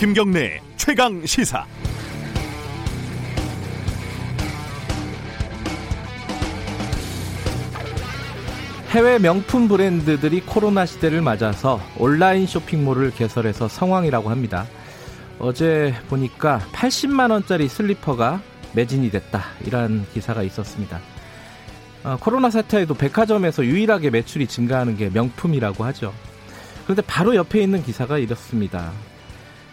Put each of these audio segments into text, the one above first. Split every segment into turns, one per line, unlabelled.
김경래 최강 시사.
해외 명품 브랜드들이 코로나 시대를 맞아서 온라인 쇼핑몰을 개설해서 성황이라고 합니다. 어제 보니까 80만 원짜리 슬리퍼가 매진이 됐다. 이런 기사가 있었습니다. 어, 코로나 사태에도 백화점에서 유일하게 매출이 증가하는 게 명품이라고 하죠. 그런데 바로 옆에 있는 기사가 이렇습니다.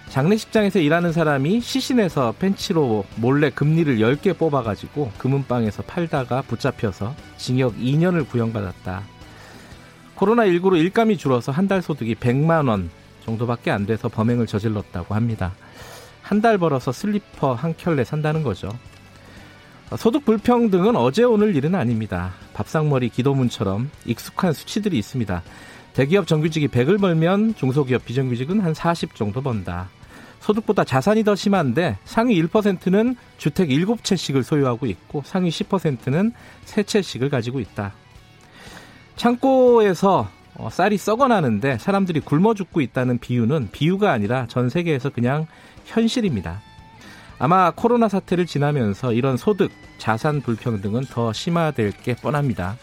장례식장에서 일하는 사람이 시신에서 펜치로 몰래 금리를 10개 뽑아가지고 금은방에서 팔다가 붙잡혀서 징역 2년을 구형받았다. 코로나19로 일감이 줄어서 한 달 소득이 100만 원 정도밖에 안 돼서 범행을 저질렀다고 합니다. 한 달 벌어서 슬리퍼 한 켤레 산다는 거죠. 소득 불평등은 어제 오늘 일은 아닙니다. 밥상머리 기도문처럼 익숙한 수치들이 있습니다. 대기업 정규직이 100을 벌면 중소기업 비정규직은 한 40 정도 번다. 소득보다 자산이 더 심한데 상위 1%는 주택 7채씩을 소유하고 있고 상위 10%는 3채씩을 가지고 있다. 창고에서 어, 쌀이 썩어나는데 사람들이 굶어 죽고 있다는 비유는 비유가 아니라 전 세계에서 그냥 현실입니다. 아마 코로나 사태를 지나면서 이런 소득, 자산 불평등은 더 심화될 게 뻔합니다.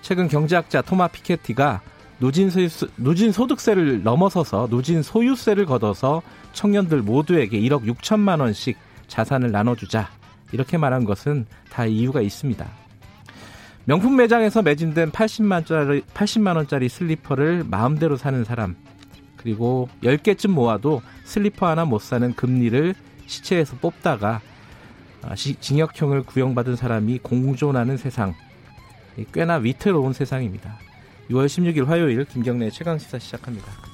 최근 경제학자 토마 피케티가 누진, 소유세, 누진 소득세를 넘어서서 누진 소유세를 걷어서 청년들 모두에게 1억 6천만 원씩 자산을 나눠주자. 이렇게 말한 것은 다 이유가 있습니다. 명품 매장에서 매진된 80만짜리, 80만 원짜리 슬리퍼를 마음대로 사는 사람, 그리고 10개쯤 모아도 슬리퍼 하나 못 사는 금니를 시체에서 뽑다가 아, 징역형을 구형받은 사람이 공존하는 세상, 꽤나 위태로운 세상입니다. 6월 16일 화요일 김경래 최강 시사 시작합니다.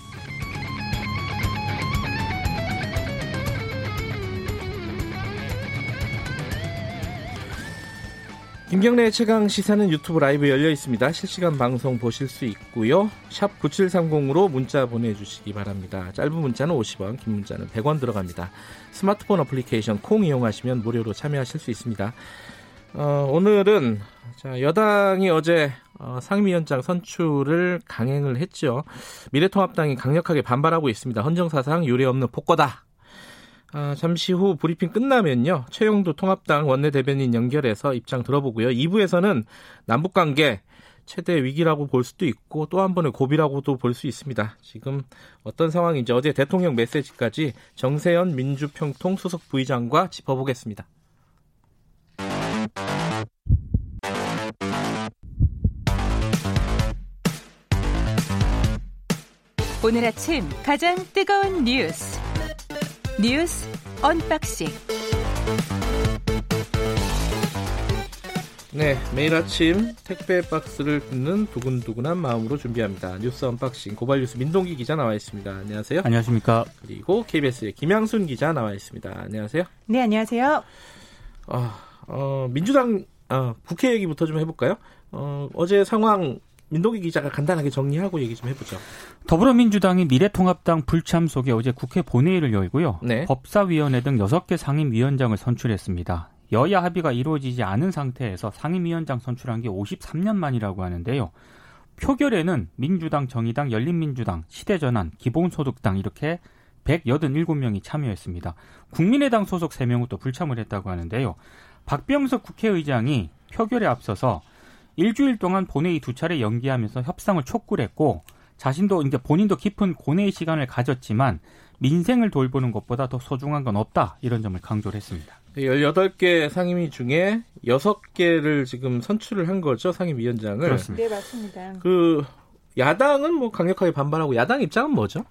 김경래 최강 시사는 유튜브 라이브 열려 있습니다. 실시간 방송 보실 수 있고요. 샵 9730으로 문자 보내주시기 바랍니다. 짧은 문자는 50원, 긴 문자는 100원 들어갑니다. 스마트폰 어플리케이션 콩 이용하시면 무료로 참여하실 수 있습니다. 어, 오늘은 자, 여당이 어제 어, 상임위원장 선출을 강행을 했죠. 미래통합당이 강력하게 반발하고 있습니다. 헌정사상 유례 없는 폭거다. 아, 잠시 후 브리핑 끝나면요. 최형두 통합당 원내대변인 연결해서 입장 들어보고요. 2부에서는 남북관계 최대 위기라고 볼 수도 있고 또 한 번의 고비라고도 볼 수 있습니다. 지금 어떤 상황인지 어제 대통령 메시지까지 정세현 민주평통 수석 부의장과 짚어보겠습니다.
오늘 아침 가장 뜨거운 뉴스 뉴스 언박싱.
네, 매일 아침 택배 박스를 뜯는 두근두근한 마음으로 준비합니다. 뉴스 unboxing 고발 뉴스 민동기 기자 나와 있습니다. 안녕하세요.
안녕하십니까.
그리고 KBS의 김양순 기자 나와 있습니다. 안녕하세요.
네, 안녕하세요.
어, 어 민주당 어, 국회 얘기부터 좀 해볼까요? 어, 어제 상황 민동기 기자가 간단하게 정리하고 얘기 좀 해보죠.
더불어민주당이 미래통합당 불참 속에 어제 국회 본회의를 열고요. 네. 법사위원회 등 6개 상임위원장을 선출했습니다. 여야 합의가 이루어지지 않은 상태에서 상임위원장 선출한 게 53년 만이라고 하는데요. 표결에는 민주당, 정의당, 열린민주당, 시대전환, 기본소득당 이렇게 187명이 참여했습니다. 국민의당 소속 3명은 또 불참을 했다고 하는데요. 박병석 국회의장이 표결에 앞서서 일주일 동안 본회의 두 차례 연기하면서 협상을 촉구를 했고 자신도 이제 본인도 깊은 고뇌의 시간을 가졌지만 민생을 돌보는 것보다 더 소중한 건 없다 이런 점을 강조를 했습니다.
18개 상임위 중에 6개를 지금 선출을 한 거죠, 상임위원장을.
그렇습니다.
네, 맞습니다.
그 야당은 뭐 강력하게 반발하고 야당 입장은 뭐죠?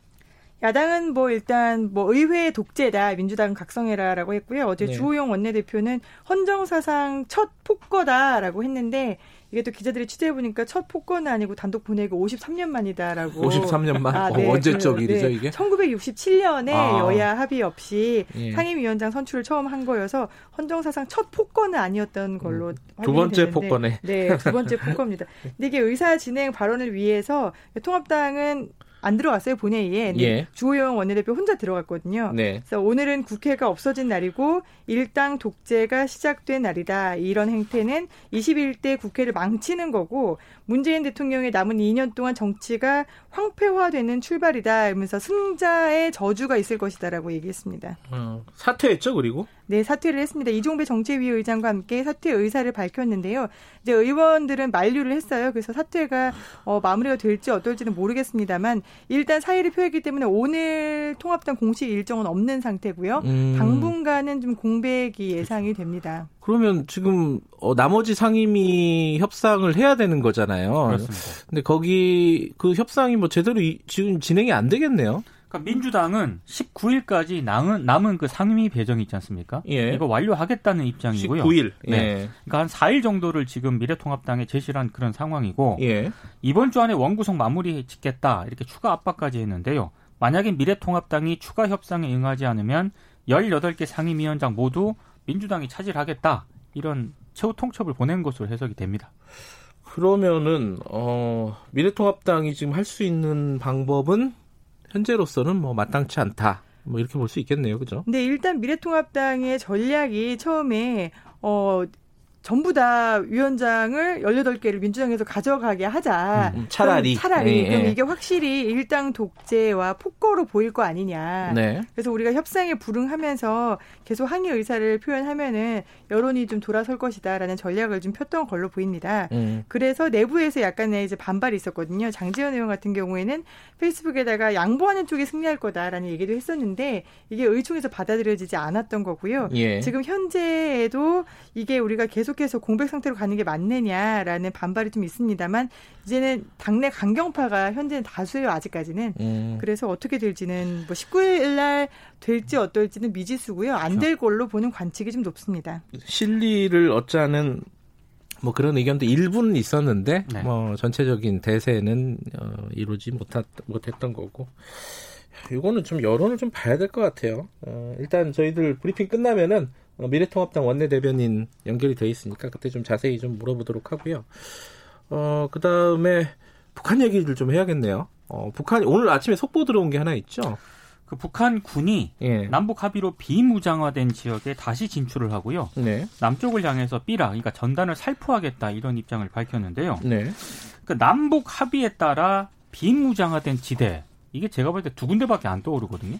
야당은 뭐 일단 뭐 의회 독재다 민주당 각성해라라고 했고요. 어제 네. 주호영 원내대표는 헌정사상 첫 폭거다라고 했는데 이게 또 기자들이 취재해 보니까 첫 폭거는 아니고 단독 보내고 53년 만이다라고.
53년 만? 아, 네. 어, 언제적 그, 일이죠
네.
이게?
1967년에 아. 여야 합의 없이 예. 상임위원장 선출을 처음 한 거여서 헌정사상 첫 폭거는 아니었던 걸로 음,
두 번째 폭거네.
네, 두 번째 폭거입니다. 근데 이게 의사 진행 발언을 위해서 통합당은 안 들어갔어요 본회의에. 예. 주호영 원내대표 혼자 들어갔거든요. 네. 그래서 오늘은 국회가 없어진 날이고 일당 독재가 시작된 날이다. 이런 행태는 21대 국회를 망치는 거고 문재인 대통령의 남은 2년 동안 정치가 황폐화되는 출발이다. 이러면서 승자의 저주가 있을 것이다라고 얘기했습니다.
어, 사퇴했죠, 그리고?
네, 사퇴를 했습니다. 이종배 정책위 의장과 함께 사퇴 의사를 밝혔는데요. 이제 의원들은 만류를 했어요. 그래서 사퇴가 어, 마무리가 될지 어떨지는 모르겠습니다만 일단 사의를 표했기 때문에 오늘 통합당 공식 일정은 없는 상태고요. 음. 당분간은 좀 공백이 예상이 됩니다.
그러면 지금 어, 나머지 상임위 협상을 해야 되는 거잖아요.
그렇습니다.
근데 거기 그 협상이 뭐 제대로 이, 지금 진행이 안 되겠네요.
그러니까 민주당은 19일까지 남은 남은 그 상임위 배정 있지 않습니까? 예. 이거 완료하겠다는 입장이고요.
19일.
네. 예. 그러니까 한 4일 정도를 지금 미래통합당에 제시를 한 그런 상황이고 예. 이번 주 안에 원구성 마무리 짓겠다 이렇게 추가 압박까지 했는데요. 만약에 미래통합당이 추가 협상에 응하지 않으면 18개 상임위원장 모두 민주당이 차지하겠다 이런 최후 통첩을 보낸 것으로 해석이 됩니다.
그러면은 어 미래통합당이 지금 할 수 있는 방법은 현재로서는 뭐 마땅치 않다. 뭐 이렇게 볼 수 있겠네요. 그죠?
네, 일단 미래통합당의 전략이 처음에 어 전부 다 위원장을 18개를 민주당에서 가져가게 하자.
음, 음 차라리.
차라리. 네, 그럼 네. 이게 확실히 일당 독재와 폭거로 보일 거 아니냐. 네. 그래서 우리가 협상에 불응하면서 계속 항의 의사를 표현하면은 여론이 좀 돌아설 것이다라는 전략을 좀 폈던 걸로 보입니다. 음. 그래서 내부에서 약간의 이제 반발이 있었거든요. 장지현 의원 같은 경우에는 페이스북에다가 양보하는 쪽이 승리할 거다라는 얘기도 했었는데 이게 의총에서 받아들여지지 않았던 거고요. 예. 지금 현재에도 이게 우리가 계속 계속해서 공백 상태로 가는 게 맞느냐라는 반발이 좀 있습니다만 이제는 당내 강경파가 현재는 다수예요 아직까지는. 음. 그래서 어떻게 될지는 뭐 19일 날 될지 어떨지는 미지수고요. 안될 그렇죠. 걸로 보는 관측이 좀 높습니다.
실리를 얻자는 뭐 그런 의견도 일부는 있었는데 네. 뭐 전체적인 대세는 어, 이루지 못했, 못했던 거고 이거는 좀 여론을 좀 봐야 될 것 같아요. 어, 일단 저희들 브리핑 끝나면은 어, 미래통합당 원내대변인 연결이 돼 있으니까 그때 좀 자세히 좀 물어보도록 하고요. 어, 그 다음에 북한 얘기를 좀 해야겠네요. 어, 북한 오늘 아침에 속보 들어온 게 하나 있죠.
그 북한 군이 예. 남북 합의로 비무장화된 지역에 다시 진출을 하고요. 네. 남쪽을 향해서 삐라, 그러니까 전단을 살포하겠다 이런 입장을 밝혔는데요. 네. 그 남북 합의에 따라 비무장화된 지대 이게 제가 볼 때 두 군데밖에 안 떠오르거든요.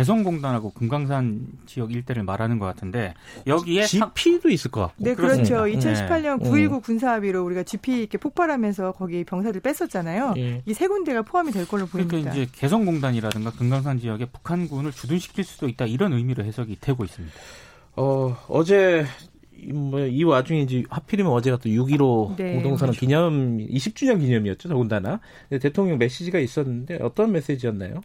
개성공단하고 금강산 지역 일대를 말하는 것 같은데 여기에
GP도 있을 것 같고.
네, 그렇죠. 2018년 네. 9.19 군사합의로 우리가 GP 이렇게 폭발하면서 거기 병사들 뺐었잖아요. 네. 이세 군데가 포함이 될 걸로 보입니다.
그러니까 이제 개성공단이라든가 금강산 지역에 북한군을 주둔시킬 수도 있다 이런 의미로 해석이 되고 있습니다.
어, 어제 뭐이 와중에 이제 하필이면 어제가 또 6.15 네, 공동선언 그렇죠. 기념 20주년 기념이었죠 더군다나 대통령 메시지가 있었는데 어떤 메시지였나요?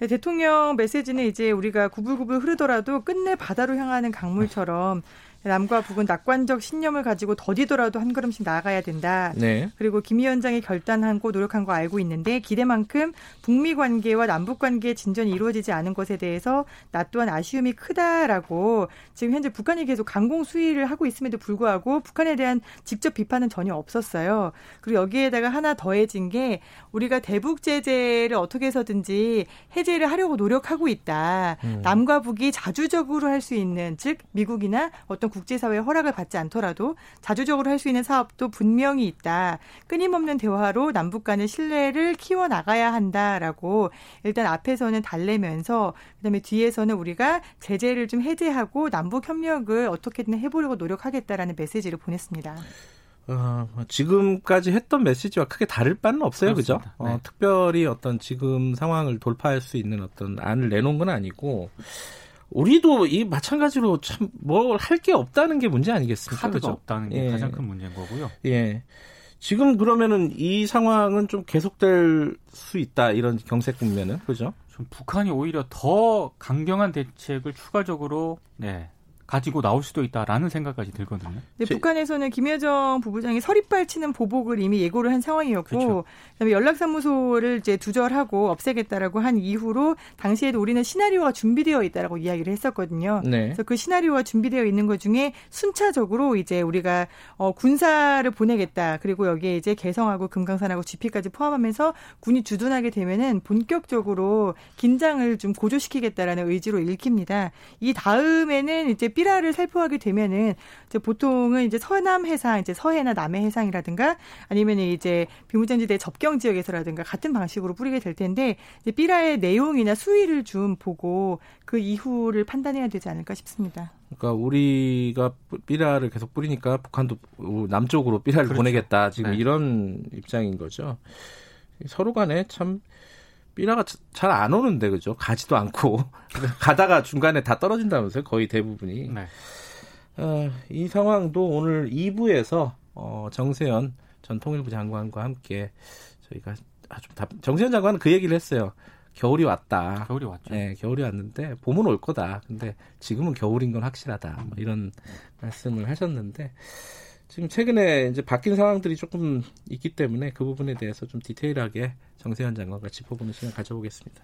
네, 대통령 메시지는 이제 우리가 구불구불 흐르더라도 끝내 바다로 향하는 강물처럼 남과 북은 낙관적 신념을 가지고 더디더라도 한 걸음씩 나아가야 된다. 네. 그리고 김 위원장이 결단하고 노력한 거 알고 있는데 기대만큼 북미 관계와 남북 관계의 진전이 이루어지지 않은 것에 대해서 나 또한 아쉬움이 크다라고 지금 현재 북한이 계속 강공 수위를 하고 있음에도 불구하고 북한에 대한 직접 비판은 전혀 없었어요. 그리고 여기에다가 하나 더해진 게 우리가 대북 제재를 어떻게 해서든지 해제를 하려고 노력하고 있다. 음. 남과 북이 자주적으로 할 수 있는 즉 미국이나 어떤 국제사회의 허락을 받지 않더라도 자주적으로 할 수 있는 사업도 분명히 있다. 끊임없는 대화로 남북 간의 신뢰를 키워 나가야 한다라고 일단 앞에서는 달래면서 그다음에 뒤에서는 우리가 제재를 좀 해제하고 남북 협력을 어떻게든 해보려고 노력하겠다라는 메시지를 보냈습니다.
어, 뭐 지금까지 했던 메시지와 크게 다를 바는 없어요, 그죠? 어, 네. 어, 특별히 어떤 지금 상황을 돌파할 수 있는 어떤 안을 내놓은 건 아니고 우리도 이 마찬가지로 참 뭘 할 게 없다는 게 문제 아니겠습니까?
카드가 그렇죠? 없다는 게 예. 가장 큰 문제인 거고요.
예. 지금 그러면은 이 상황은 좀 계속될 수 있다 이런 경색 국면은 그죠?
좀 북한이 오히려 더 강경한 대책을 추가적으로 네 가지고 나올 수도 있다라는 생각까지 들거든요.
네, 제... 북한에서는 김여정 부부장이 서리빨 치는 보복을 이미 예고를 한 상황이었고 그렇죠. 그다음에 연락사무소를 이제 두절하고 없애겠다라고 한 이후로 당시에도 우리는 시나리오가 준비되어 있다라고 이야기를 했었거든요. 네. 그래서 그 시나리오가 준비되어 있는 것 중에 순차적으로 이제 우리가 어, 군사를 보내겠다. 그리고 여기에 이제 개성하고 금강산하고 GP까지 포함하면서 군이 주둔하게 되면은 본격적으로 긴장을 좀 고조시키겠다라는 의지로 읽힙니다. 이 다음에는 이제 삐라를 살포하게 되면은 이제 보통은 이제 서남 해상, 이제 서해나 남해 해상이라든가 아니면 이제 비무장지대 접경 지역에서라든가 같은 방식으로 뿌리게 될 텐데 이제 삐라의 내용이나 수위를 좀 보고 그 이후를 판단해야 되지 않을까 싶습니다.
그러니까 우리가 삐라를 계속 뿌리니까 북한도 남쪽으로 삐라를 그렇죠. 보내겠다 지금 네. 이런 입장인 거죠. 서로 간에 참 삐라가 잘 안 오는데 그죠? 가지도 않고 가다가 중간에 다 떨어진다면서요? 거의 대부분이. 네. 어, 이 상황도 오늘 2부에서 어, 정세현 전 통일부 장관과 함께 저희가 아주 답, 정세현 장관은 그 얘기를 했어요. 겨울이 왔다.
겨울이 왔죠.
네, 겨울이 왔는데 봄은 올 거다. 근데 지금은 겨울인 건 확실하다. 뭐 이런 말씀을 하셨는데 지금 최근에 이제 바뀐 상황들이 조금 있기 때문에 그 부분에 대해서 좀 디테일하게 정세현 장관과 짚어보는 시간 가져보겠습니다.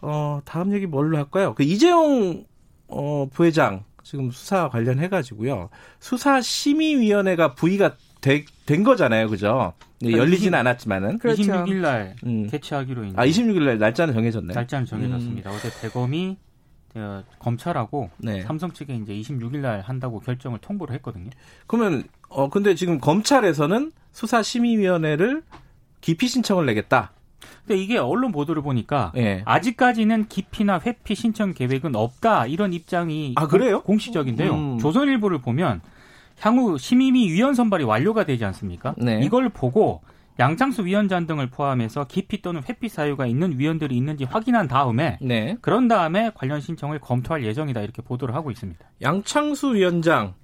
어, 다음 얘기 뭘로 할까요? 그 이재용 어, 부회장 지금 수사 관련해 가지고요. 수사 심의위원회가 부의가 되, 된 거잖아요, 그죠? 네, 열리지는 않았지만은
그렇죠. 26일 날 음. 개최하기로
있는. 아, 26일 날 날짜는 정해졌나요?
날짜는 정해졌습니다. 음. 어제 대검이 어, 검찰하고 네. 삼성 측에 이제 26일 날 한다고 결정을 통보를 했거든요.
그러면 어 근데 지금 검찰에서는 수사 심의위원회를 기피 신청을 내겠다.
근데 이게 언론 보도를 보니까 네. 아직까지는 기피나 회피 신청 계획은 없다 이런 입장이
아 그래요?
공식적인데요. 음. 조선일보를 보면 향후 심의위 위원 선발이 완료가 되지 않습니까? 네. 이걸 보고 양창수 위원장 등을 포함해서 기피 또는 회피 사유가 있는 위원들이 있는지 확인한 다음에 네. 그런 다음에 관련 신청을 검토할 예정이다 이렇게 보도를 하고 있습니다.
양창수 위원장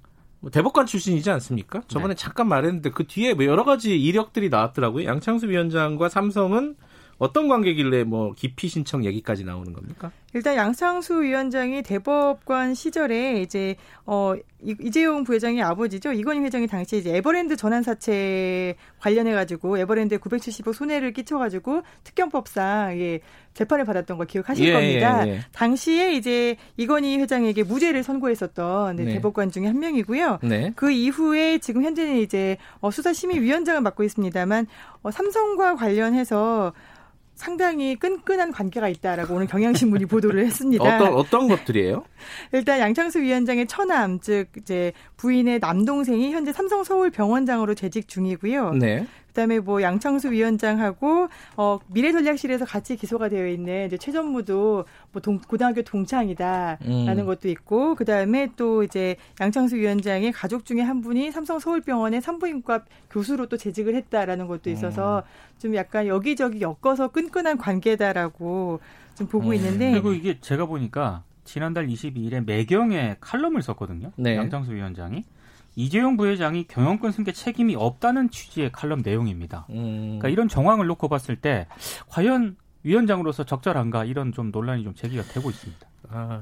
뭐 대법관 출신이지 않습니까? 저번에 네. 잠깐 말했는데 그 뒤에 뭐 여러 가지 이력들이 나왔더라고요. 양창수 위원장과 삼성은 어떤 관계길래 뭐 기피 신청 얘기까지 나오는 겁니까?
일단 양상수 위원장이 대법관 시절에 이제 어 이재용 부회장의 아버지죠 이건희 회장이 당시에 이제 에버랜드 전환 사채 관련해 가지고 에버랜드에 970억 손해를 끼쳐 가지고 특경법상 예 재판을 받았던 걸 기억하실 예, 겁니다. 예, 예. 당시에 이제 이건희 회장에게 무죄를 선고했었던 네. 대법관 중에 한 명이고요. 네. 그 이후에 지금 현재는 이제 어, 수사심의위원장을 맡고 있습니다만 어, 삼성과 관련해서 상당히 끈끈한 관계가 있다라고 오늘 경향신문이 보도를 했습니다.
어떤 어떤 것들이에요?
일단 양창수 위원장의 처남 즉 이제 부인의 남동생이 현재 삼성 서울 병원장으로 재직 중이고요. 네. 그다음에 뭐 양창수 위원장하고 어 미래전략실에서 같이 기소가 되어 있는 이제 최 전무도 뭐 동, 고등학교 동창이다라는 음. 것도 있고 그다음에 또 이제 양창수 위원장의 가족 중에 한 분이 삼성 서울병원의 산부인과 교수로 또 재직을 했다라는 것도 있어서 음. 좀 약간 여기저기 엮어서 끈끈한 관계다라고 좀 보고 음. 있는데
그리고 이게 제가 보니까 지난달 22일에 매경에 칼럼을 썼거든요. 네. 양창수 위원장이 이재용 부회장이 경영권 승계 책임이 없다는 취지의 칼럼 내용입니다. 음. 그러니까 이런 정황을 놓고 봤을 때 과연 위원장으로서 적절한가 이런 좀 논란이 좀 제기가 되고 있습니다. 아,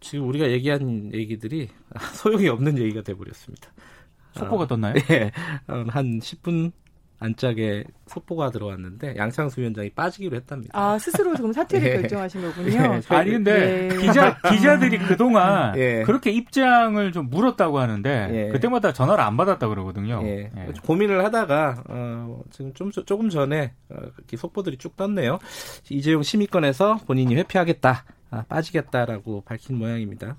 지금 우리가 얘기한 얘기들이 소용이 없는 얘기가 돼버렸습니다.
속보가 떴나요?
네, 한 10분 안짝에 속보가 들어왔는데 양창수 위원장이 빠지기로 했답니다.
아 스스로 지금 사퇴를 네. 결정하신 거군요.
네. 아니 근데 네. 기자 기자들이 그 동안 네. 그렇게 입장을 좀 물었다고 하는데 네. 그때마다 전화를 안 받았다 그러거든요. 네.
고민을 하다가 어, 지금 좀 조금 전에 어, 이렇게 속보들이 쭉 떴네요. 이재용 심의권에서 본인이 회피하겠다, 아, 빠지겠다라고 밝힌 모양입니다.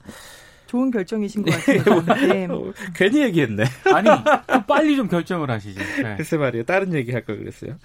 좋은 결정이신 것 같아요. 네.
괜히 얘기했네.
아니, 빨리 좀 결정을 하시죠.
네. 글쎄 말이에요. 다른 얘기 할 걸 그랬어요.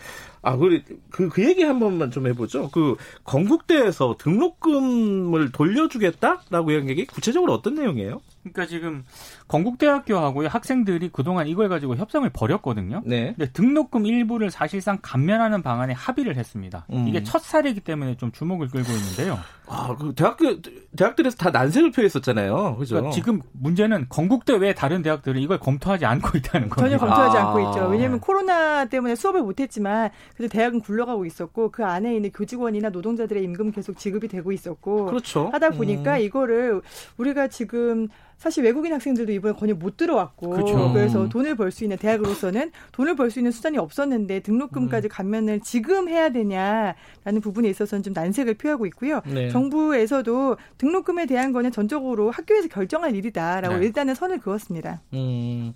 아, 그, 그, 그 얘기 한 번만 좀 해보죠. 그, 건국대에서 등록금을 돌려주겠다라고 한 얘기 구체적으로 어떤 내용이에요?
그러니까 지금 건국대학교하고 학생들이 그동안 이걸 가지고 협상을 벌였거든요. 네. 근데 등록금 일부를 사실상 감면하는 방안에 합의를 했습니다. 음. 이게 첫 사례이기 때문에 좀 주목을 끌고 있는데요.
아, 그 대학교 대학들에서 다 난색을 표했었잖아요. 그죠?
그러니까 지금 문제는 건국대 외 다른 대학들은 이걸 검토하지 않고 있다는
거예요. 전혀 검토하지 아. 않고 있죠. 왜냐하면 네. 코로나 때문에 수업을 못했지만 그래도 대학은 굴러가고 있었고 그 안에 있는 교직원이나 노동자들의 임금 계속 지급이 되고 있었고 그렇죠. 하다 보니까 음. 이거를 우리가 지금 사실 외국인 학생들도 이번에 거의 못 들어왔고 그렇죠. 그래서 돈을 벌 수 있는 대학으로서는 돈을 벌 수 있는 수단이 없었는데 등록금까지 음. 감면을 지금 해야 되냐라는 부분에 있어서는 좀 난색을 표하고 있고요. 네. 정부에서도 등록금에 대한 거는 전적으로 학교에서 결정할 일이다라고 네. 일단은 선을 그었습니다. 음,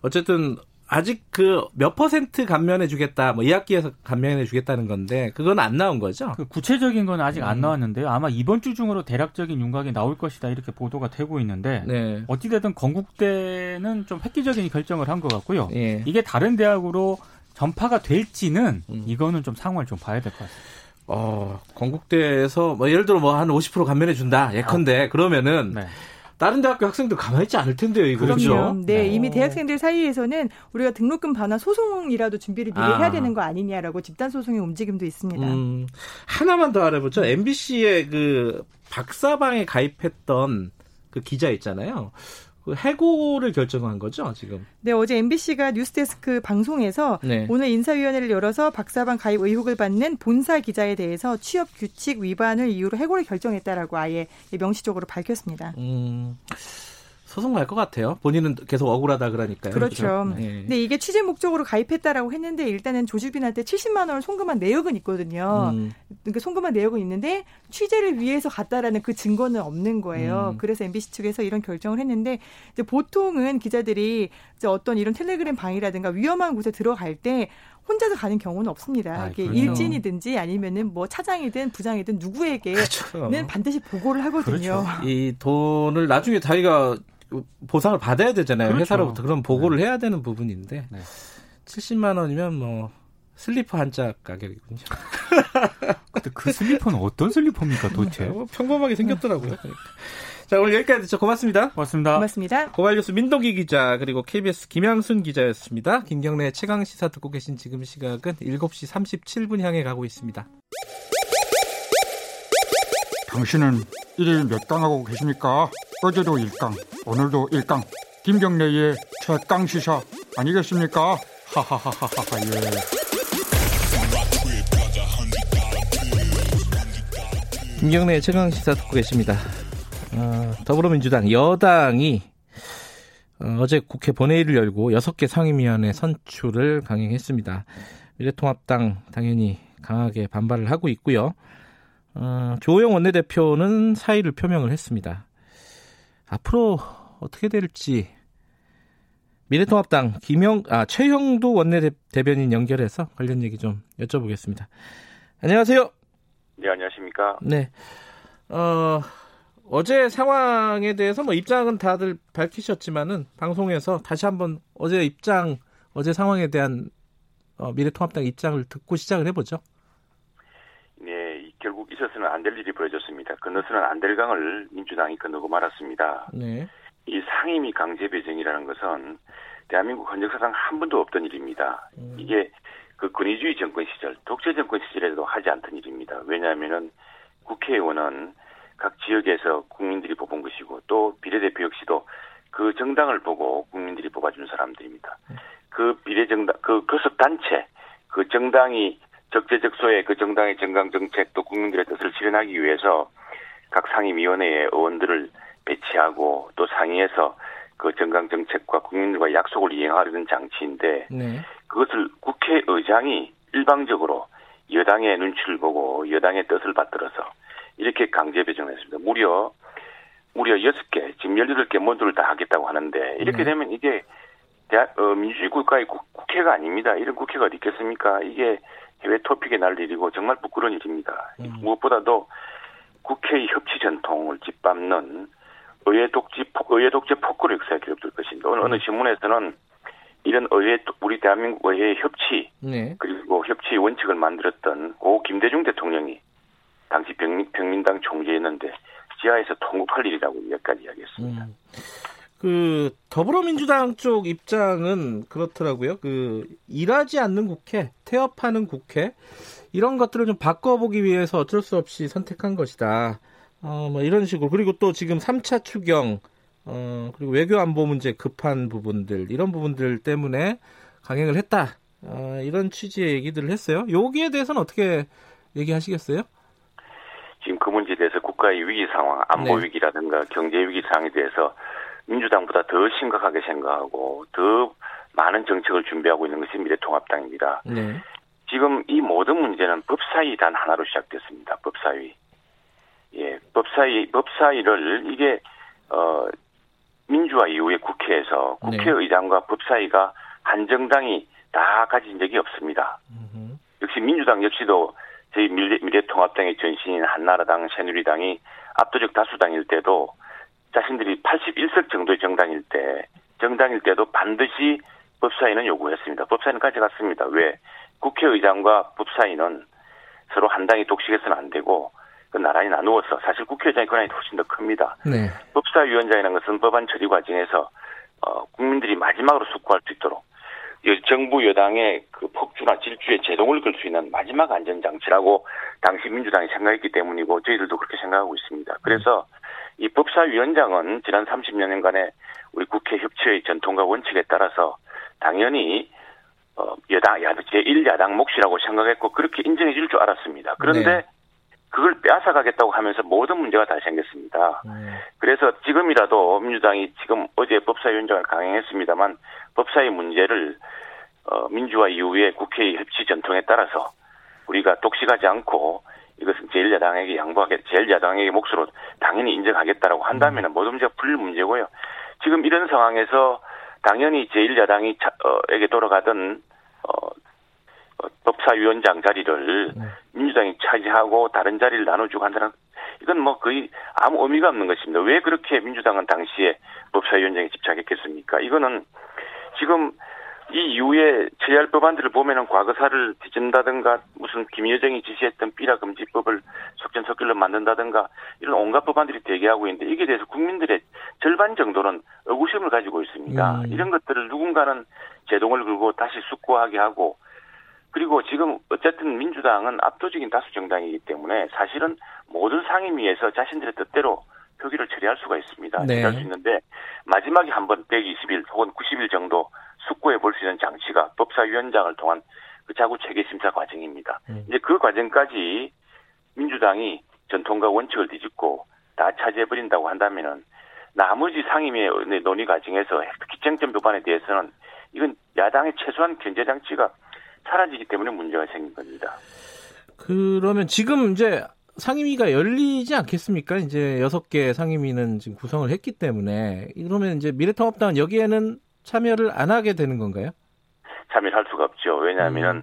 어쨌든 아직 그 몇 퍼센트 감면해 주겠다, 뭐 2학기에서 감면해 주겠다는 건데 그건 안 나온 거죠?
그 구체적인 건 아직 안 음. 나왔는데요. 아마 이번 주 중으로 대략적인 윤곽이 나올 것이다 이렇게 보도가 되고 있는데 네. 어찌되든 건국대는 좀 획기적인 결정을 한 것 같고요. 예. 이게 다른 대학으로 전파가 될지는 음. 이거는 좀 상황을 좀 봐야 될 것 같습니다.
어, 건국대에서 뭐 예를 들어 뭐 한 50% 감면해 준다 예컨대 아. 그러면은 네. 다른 대학교 학생들 가만히 있지 않을 텐데요, 이거.
그렇죠. 네, 네, 이미 대학생들 사이에서는 우리가 등록금 반환 소송이라도 준비를 미리 아. 해야 되는 거 아니냐라고 집단 소송의 움직임도 있습니다. 음,
하나만 더 알아보죠. MBC의 그 박사방에 가입했던 그 기자 있잖아요. 그 해고를 결정한 거죠, 지금?
네, 어제 MBC가 뉴스데스크 방송에서 네. 오늘 인사위원회를 열어서 박사방 가입 의혹을 받는 본사 기자에 대해서 취업 규칙 위반을 이유로 해고를 결정했다라고 아예 명시적으로 밝혔습니다. 음.
소송 갈 것 같아요. 본인은 계속 억울하다 그러니까요.
그렇죠. 그렇죠? 네. 근데 이게 취재 목적으로 가입했다라고 했는데 일단은 조주빈한테 70만 원을 송금한 내역은 있거든요. 음. 그러니까 송금한 내역은 있는데 취재를 위해서 갔다라는 그 증거는 없는 거예요. 음. 그래서 MBC 측에서 이런 결정을 했는데 이제 보통은 기자들이 이제 어떤 이런 텔레그램 방이라든가 위험한 곳에 들어갈 때 혼자서 가는 경우는 없습니다. 아, 이게 일진이든지 아니면은 뭐 차장이든 부장이든 누구에게는 그렇죠. 반드시 보고를 하거든요.
그렇죠. 이 돈을 나중에 자기가 보상을 받아야 되잖아요. 그렇죠. 회사로부터 그런 보고를 네. 해야 되는 부분인데 네. 70만 원이면 뭐 슬리퍼 한 짝 가격이군요.
근데 그 슬리퍼는 어떤 슬리퍼입니까 도대체? 뭐
평범하게 생겼더라고요. 자 오늘 여기까지 듣죠. 고맙습니다.
고맙습니다.
고맙습니다.
고발뉴스 민동기 기자 그리고 KBS 김양순 기자였습니다. 김경래 최강 시사 듣고 계신 지금 시각은 7시 37분 향해 가고 있습니다.
당신은 일일 몇 강 하고 계십니까? 어제도 1강, 오늘도 1강. 김경래의 최강 시사 아니겠습니까? 하하하하하 예.
김경래 최강 시사 듣고 계십니다. 어, 더불어민주당 여당이 어, 제 국회 본회의를 열고 6개 상임위원회 선출을 강행했습니다. 미래통합당 당연히 강하게 반발을 하고 있고요. 어, 조호영 원내대표는 사의를 표명을 했습니다. 앞으로 어떻게 될지 미래통합당 김영 아 최형도 원내 대변인 연결해서 관련 얘기 좀 여쭤보겠습니다. 안녕하세요.
네 안녕하십니까.
네. 어 어제 상황에 대해서 뭐 입장은 다들 밝히셨지만은 방송에서 다시 한번 어제 입장 어제 상황에 대한 어, 미래통합당 입장을 듣고 시작을 해보죠.
있어서는 안 될 일이 벌어졌습니다. 건너서는 안 될 강을 민주당이 건너고 말았습니다. 네. 이 상임위 강제 배정이라는 것은 대한민국 헌정사상 한 번도 없던 일입니다. 음. 이게 그 권위주의 정권 시절, 독재 정권 시절에도 하지 않던 일입니다. 왜냐하면은 국회의원은 각 지역에서 국민들이 뽑은 것이고 또 비례대표 역시도 그 정당을 보고 국민들이 뽑아준 사람들입니다. 음. 그 비례정당, 그 교섭 단체, 그 정당이 적재적소에 그 정당의 정강 정책 또 국민들의 뜻을 실현하기 위해서 각 상임위원회에 의원들을 배치하고 또 상위에서 그 정강 정책과 국민들과 약속을 이행하려는 장치인데 네. 그것을 국회의장이 일방적으로 여당의 눈치를 보고 여당의 뜻을 받들어서 이렇게 강제 배정했습니다. 무려 무려 여섯 개 지금 열여덟 개 모두를 다 하겠다고 하는데 이렇게 네. 되면 이게 대한, 어, 민주주의 국가의 국, 회가 아닙니다. 이런 국회가 어디 있겠습니까? 이게 해외 토픽에 날 일이고 정말 부끄러운 일입니다. 음. 무엇보다도 국회의 협치 전통을 짓밟는 의회 독재, 의회 독재 폭거로 역사에 기록될 것입니다. 오늘 음. 어느 신문에서는 이런 의회, 우리 대한민국 의회 협치, 네. 그리고 협치 원칙을 만들었던 고 김대중 대통령이 당시 병민, 병민당 총재였는데 지하에서 통곡할 일이라고 여기까지 이야기했습니다. 음.
그 더불어민주당 쪽 입장은 그렇더라고요. 그 일하지 않는 국회, 태업하는 국회 이런 것들을 좀 바꿔보기 위해서 어쩔 수 없이 선택한 것이다. 어, 뭐 이런 식으로 그리고 또 지금 3차 추경 어, 그리고 외교 안보 문제 급한 부분들 이런 부분들 때문에 강행을 했다. 어, 이런 취지의 얘기들을 했어요. 여기에 대해서는 어떻게 얘기하시겠어요?
지금 그 문제에 대해서 국가의 위기 상황, 안보 네. 위기라든가 경제 위기 상황에 대해서 민주당보다 더 심각하게 생각하고 더 많은 정책을 준비하고 있는 것이 미래통합당입니다. 네. 지금 이 모든 문제는 법사위 단 하나로 시작됐습니다. 법사위. 예, 법사위, 법사위를 이게 어 민주화 이후에 국회에서 네. 국회의장과 네. 법사위가 한 정당이 다 가진 적이 없습니다. 음흠. 역시 민주당 역시도 저희 미래, 미래통합당의 전신인 한나라당, 새누리당이 압도적 다수당일 때도 자신들이 81석 정도의 정당일 때, 정당일 때도 반드시 법사위는 요구했습니다. 법사위는 가져갔습니다. 왜? 국회의장과 법사위는 서로 한 당이 독식해서는 안 되고 그 나란히 나누어서 사실 국회의장의 권한이 훨씬 더 큽니다. 네. 법사위원장이라는 것은 법안 처리 과정에서 어, 국민들이 마지막으로 숙고할 수 있도록 정부 여당의 그 폭주나 질주에 제동을 걸 수 있는 마지막 안전장치라고 당시 민주당이 생각했기 때문이고 저희들도 그렇게 생각하고 있습니다. 그래서 이 법사위원장은 지난 30년간의 우리 국회 협치의 전통과 원칙에 따라서 당연히 어, 여당, 제1야당 몫이라고 생각했고 그렇게 인정해 줄 줄 알았습니다. 그런데 네. 그걸 빼앗아 가겠다고 하면서 모든 문제가 다 생겼습니다. 네. 그래서 지금이라도 민주당이 지금 어제 법사위원장을 강행했습니다만 법사위 문제를 어, 민주화 이후에 국회의 협치 전통에 따라서 우리가 독식하지 않고 이것은 제1야당에게 양보하게, 제1야당에게 몫으로 당연히 인정하겠다라고 한다면 음. 모든 문제가 풀릴 문제고요. 지금 이런 상황에서 당연히 제1야당이 어, 에게 돌아가던 어, 어, 법사위원장 자리를 네. 민주당이 차지하고 다른 자리를 나눠주고 한다는 이건 뭐 거의 아무 의미가 없는 것입니다. 왜 그렇게 민주당은 당시에 법사위원장에 집착했겠습니까? 이거는 지금 이 이후에 처리할 법안들을 보면은 과거사를 뒤진다든가 무슨 김여정이 지시했던 삐라 금지법을 속전속결로 만든다든가 이런 온갖 법안들이 대기하고 있는데 이게 대해서 국민들의 절반 정도는 의구심을 가지고 있습니다. 음. 이런 것들을 누군가는 제동을 걸고 다시 숙고하게 하고 그리고 지금 어쨌든 민주당은 압도적인 다수 정당이기 때문에 사실은 모든 상임위에서 자신들의 뜻대로 표기를 처리할 수가 있습니다. 네. 처리할 수 있는데 마지막에 한번 120일 혹은 90일 정도 숙고해 볼 수 있는 장치가 법사위원장을 통한 그 자구 체계 심사 과정입니다. 음. 이제 그 과정까지 민주당이 전통과 원칙을 뒤집고 다 차지해 버린다고 한다면은 나머지 상임위의 논의 과정에서 특히 쟁점 법안에 대해서는 이건 야당의 최소한 견제 장치가 사라지기 때문에 문제가 생긴 겁니다.
그러면 지금 이제 상임위가 열리지 않겠습니까? 이제 여섯 개 상임위는 지금 구성을 했기 때문에 그러면 이제 미래통합당은 여기에는 참여를 안 하게 되는 건가요?
참여할 수가 없죠. 왜냐하면 음.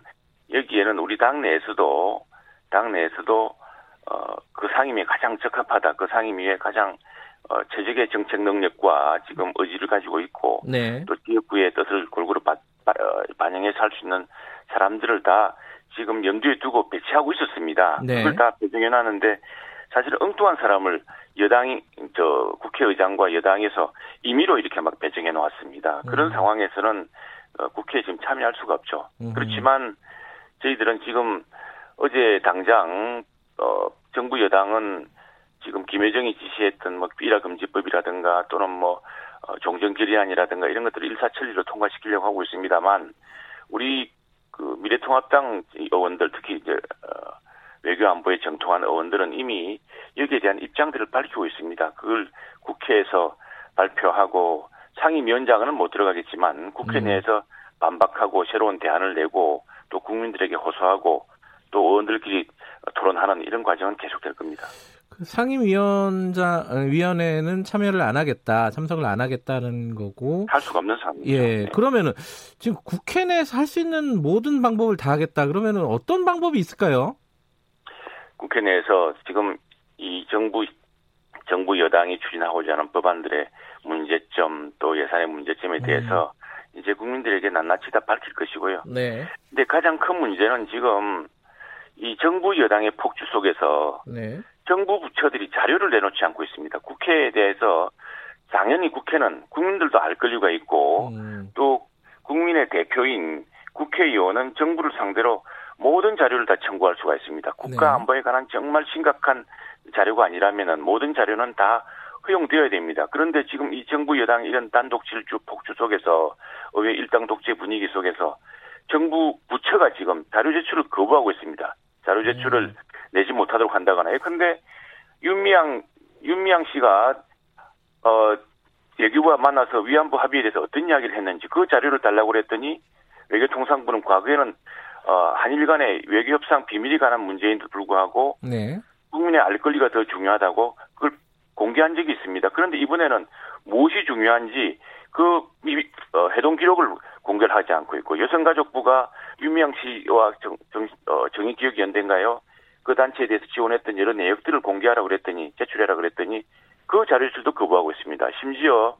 여기에는 우리 당 내에서도 당 내에서도 어, 그 상임위에 가장 적합하다. 그 상임위에 가장 어, 최적의 정책 능력과 지금 의지를 가지고 있고 네. 또 지역구의 뜻을 골고루 바, 바, 어, 반영해서 할 수 있는 사람들을 다 지금 염두에 두고 배치하고 있었습니다. 네. 그걸 다 배정해 놨는데 사실 엉뚱한 사람을 여당이 저 국회의장과 여당에서 임의로 이렇게 막 배정해 놓았습니다. 음. 그런 상황에서는 어, 국회에 지금 참여할 수가 없죠. 음. 그렇지만 저희들은 지금 어제 당장 어 정부 여당은 지금 김여정이 지시했던 뭐 비라 금지법이라든가 또는 뭐 어, 종전 결의안이라든가 이런 것들을 일사천리로 통과시키려고 하고 있습니다만 우리 그 미래통합당 의원들 특히 이제 어, 외교 안보에 정통한 의원들은 이미 여기에 대한 입장들을 밝히고 있습니다. 그걸 국회에서 발표하고 상임위원장은 못 들어가겠지만 국회 음. 내에서 반박하고 새로운 대안을 내고 또 국민들에게 호소하고 또 의원들끼리 토론하는 이런 과정은 계속될 겁니다.
그 상임위원장 어, 위원회는 참여를 안 하겠다, 참석을 안 하겠다는 거고
할 수가 없는 상황이죠.
예, 네. 그러면은 지금 국회 내에서 할 수 있는 모든 방법을 다 하겠다. 그러면은 어떤 방법이 있을까요?
국회 내에서 지금 이 정부 정부 여당이 추진하고자 하는 법안들의 문제점 또 예산의 문제점에 네. 대해서 이제 국민들에게 낱낱이 다 밝힐 것이고요. 네. 근데 가장 큰 문제는 지금 이 정부 여당의 폭주 속에서 네. 정부 부처들이 자료를 내놓지 않고 있습니다. 국회에 대해서 당연히 국회는 국민들도 알 권리가 있고 음. 또 국민의 대표인 국회의원은 정부를 상대로 모든 자료를 다 청구할 수가 있습니다. 국가 네. 안보에 관한 정말 심각한 자료가 아니라면 모든 자료는 다 허용되어야 됩니다. 그런데 지금 이 정부 여당 이런 단독 질주 폭주 속에서 의회 일당 독재 분위기 속에서 정부 부처가 지금 자료 제출을 거부하고 있습니다. 자료 제출을 음. 내지 못하도록 한다거나. 근데 윤미향 윤미향 씨가 어 외교부와 만나서 위안부 합의에 대해서 어떤 이야기를 했는지 그 자료를 달라고 그랬더니 외교통상부는 과거에는 어, 한일 간의 외교 협상 비밀이 관한 문제인도 불구하고 네. 국민의 알 권리가 더 중요하다고 그걸 공개한 적이 있습니다. 그런데 이번에는 무엇이 중요한지 그 어, 해동 기록을 공개를 하지 않고 있고 여성가족부가 유미양 씨와 정, 정, 어, 정의기억연대인가요? 그 단체에 대해서 지원했던 여러 내역들을 공개하라고 그랬더니 제출해라 그랬더니 그 자료실도 거부하고 있습니다. 심지어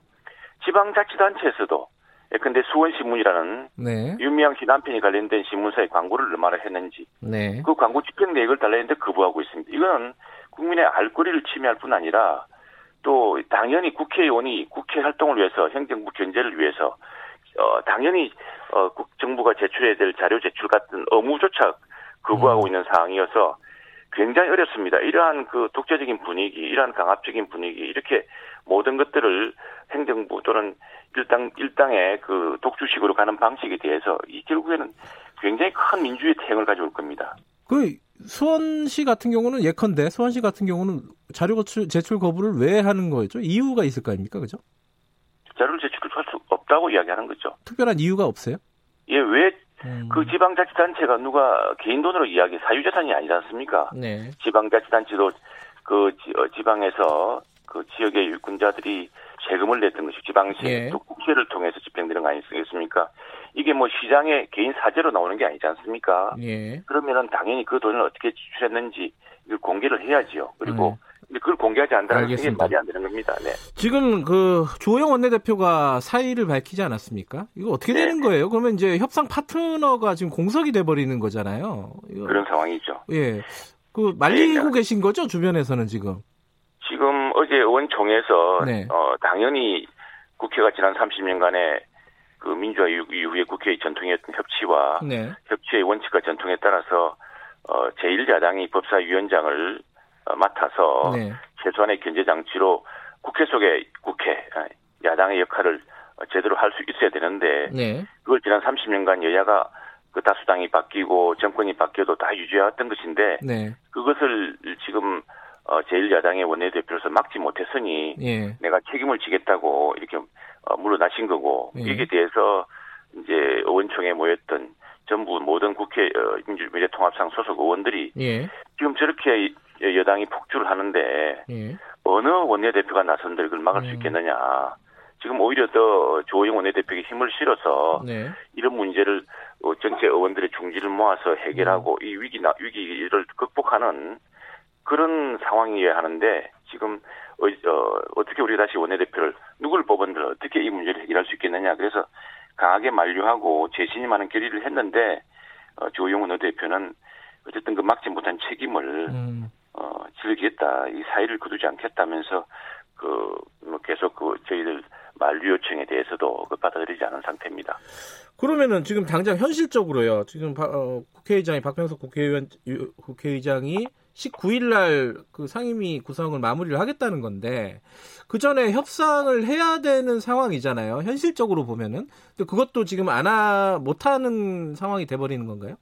지방자치단체에서도 예컨대 수원신문이라는 네. 유미양 씨 남편이 관련된 신문사에 광고를 얼마나 했는지 네. 그 광고 집행 내역을 달라했는데 거부하고 있습니다. 이거는 국민의 알 권리를 침해할 뿐 아니라 또 당연히 국회의원이 국회 활동을 위해서 행정부 견제를 위해서 어 당연히 어 정부가 제출해야 될 자료 제출 같은 의무조차 거부하고 음. 있는 상황이어서 굉장히 어렵습니다. 이러한 그 독재적인 분위기, 이러한 강압적인 분위기, 이렇게 모든 것들을 행정부 또는 일당, 일당의 그 독주식으로 가는 방식에 대해서 이 결국에는 굉장히 큰 민주의 태행을 가져올 겁니다.
그 수원시 같은 경우는 예컨대 수원시 같은 경우는 자료 제출 거부를 왜 하는 거죠? 이유가 있을 거 아닙니까? 그죠?
자료를 제출할 수 없다고 이야기하는 거죠.
특별한 이유가 없어요?
예, 왜 음. 그 지방자치단체가 누가 개인 돈으로 이야기 사유재산이 아니지 않습니까? 네. 지방자치단체도 그 어, 지방에서 그 지역의 유권자들이 세금을 냈던 것이 지방시 예. 또 국회를 통해서 집행되는 거 아니겠습니까? 이게 뭐 시장의 개인 사재로 나오는 게 아니지 않습니까? 예. 그러면은 당연히 그 돈을 어떻게 지출했는지 이걸 공개를 해야지요. 그리고 음. 근데 그걸 공개하지 않는다는 게 말이 안 되는 겁니다. 네.
지금 그 조영 원내대표가 사의를 밝히지 않았습니까? 이거 어떻게 되는 네. 거예요? 그러면 이제 협상 파트너가 지금 공석이 돼 버리는 거잖아요.
이거. 그런 상황이죠.
예. 그 말리고 네. 계신 거죠 주변에서는 지금.
지금 어제 의원총회에서 네. 어 당연히 국회가 지난 30년간의 그 민주화 이후에 국회의 전통이었던 협치와 네. 협치의 원칙과 전통에 따라서 어 제1야당이 법사위원장을 어, 맡아서 네. 최소한의 견제 장치로 국회 속에 국회 아, 야당의 역할을 제대로 할 수 있어야 되는데 네. 그걸 지난 30년간 여야가 그 다수당이 바뀌고 정권이 바뀌어도 다 유지해왔던 것인데 네. 그것을 지금 어 제1야당의 원내대표로서 막지 못했으니 예. 내가 책임을 지겠다고 이렇게 어, 물러나신 거고 예. 여기에 대해서 이제 의원총회에 모였던 전부 모든 국회 어, 민주미래통합상 소속 의원들이 예. 지금 저렇게 여당이 폭주를 하는데 예. 어느 원내대표가 나선들 그걸 막을 음. 수 있겠느냐. 지금 오히려 더 조호영 원내대표에게 힘을 실어서 네. 이런 문제를 어, 전체 의원들의 중지를 모아서 해결하고 음. 이 위기 나 위기를 극복하는 그런 상황이어야 하는데 지금 어, 어, 어떻게 우리 다시 원내대표를 누굴 뽑은들 어떻게 이 문제를 해결할 수 있겠느냐 그래서 강하게 만류하고 많은 결의를 했는데 어, 조용 원내대표는 어쨌든 그 막지 못한 책임을 음. 어, 즐기겠다. 이 사의를 거두지 않겠다면서 그, 뭐 계속 그 저희들 만류 요청에 대해서도 그 받아들이지 않은 상태입니다.
그러면은 지금 당장 현실적으로요. 지금 바, 어, 국회의장이 박병석 국회의원 국회의장이 19일 날 그 상임위 구성을 마무리를 하겠다는 건데 그 전에 협상을 해야 되는 상황이잖아요. 현실적으로 보면은. 근데 그것도 지금 안하 못하는 상황이 돼버리는 건가요?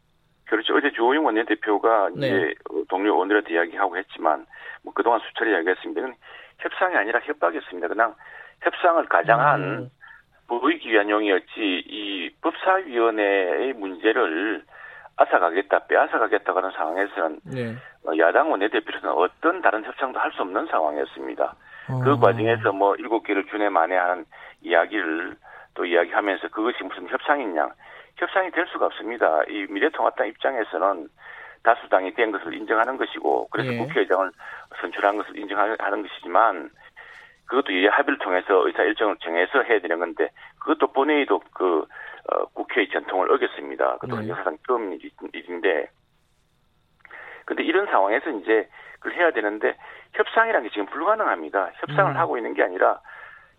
그렇죠. 어제 주호영 원내대표가 네. 이제 동료 의원들한테 이야기하고 했지만 뭐 그동안 수차례 이야기했습니다. 협상이 아니라 협박이었습니다. 그냥 협상을 가장한 음. 보이기 위한 용이었지 이 법사위원회의 문제를 앗아가겠다, 빼앗아가겠다고 하는 상황에서는 네. 어, 야당 원내대표로서는 어떤 다른 협상도 할 수 없는 상황이었습니다. 어. 그 과정에서 뭐 일곱 개를 준해 만에하는 이야기를 또 이야기하면서 그것이 무슨 협상이냐 협상이 될 수가 없습니다. 이 미래통합당 입장에서는 다수당이 된 것을 인정하는 것이고 그래서 예. 국회의장을 선출한 것을 인정하는 것이지만 그것도 이 합의를 통해서 의사 일정을 정해서 해야 되는 건데 그것도 본회의도 그 어, 국회의 전통을 어겼습니다. 그것도 네. 역사상 처음 일인데 근데 이런 상황에서 이제 그걸 해야 되는데 협상이라는 게 지금 불가능합니다. 협상을 음. 하고 있는 게 아니라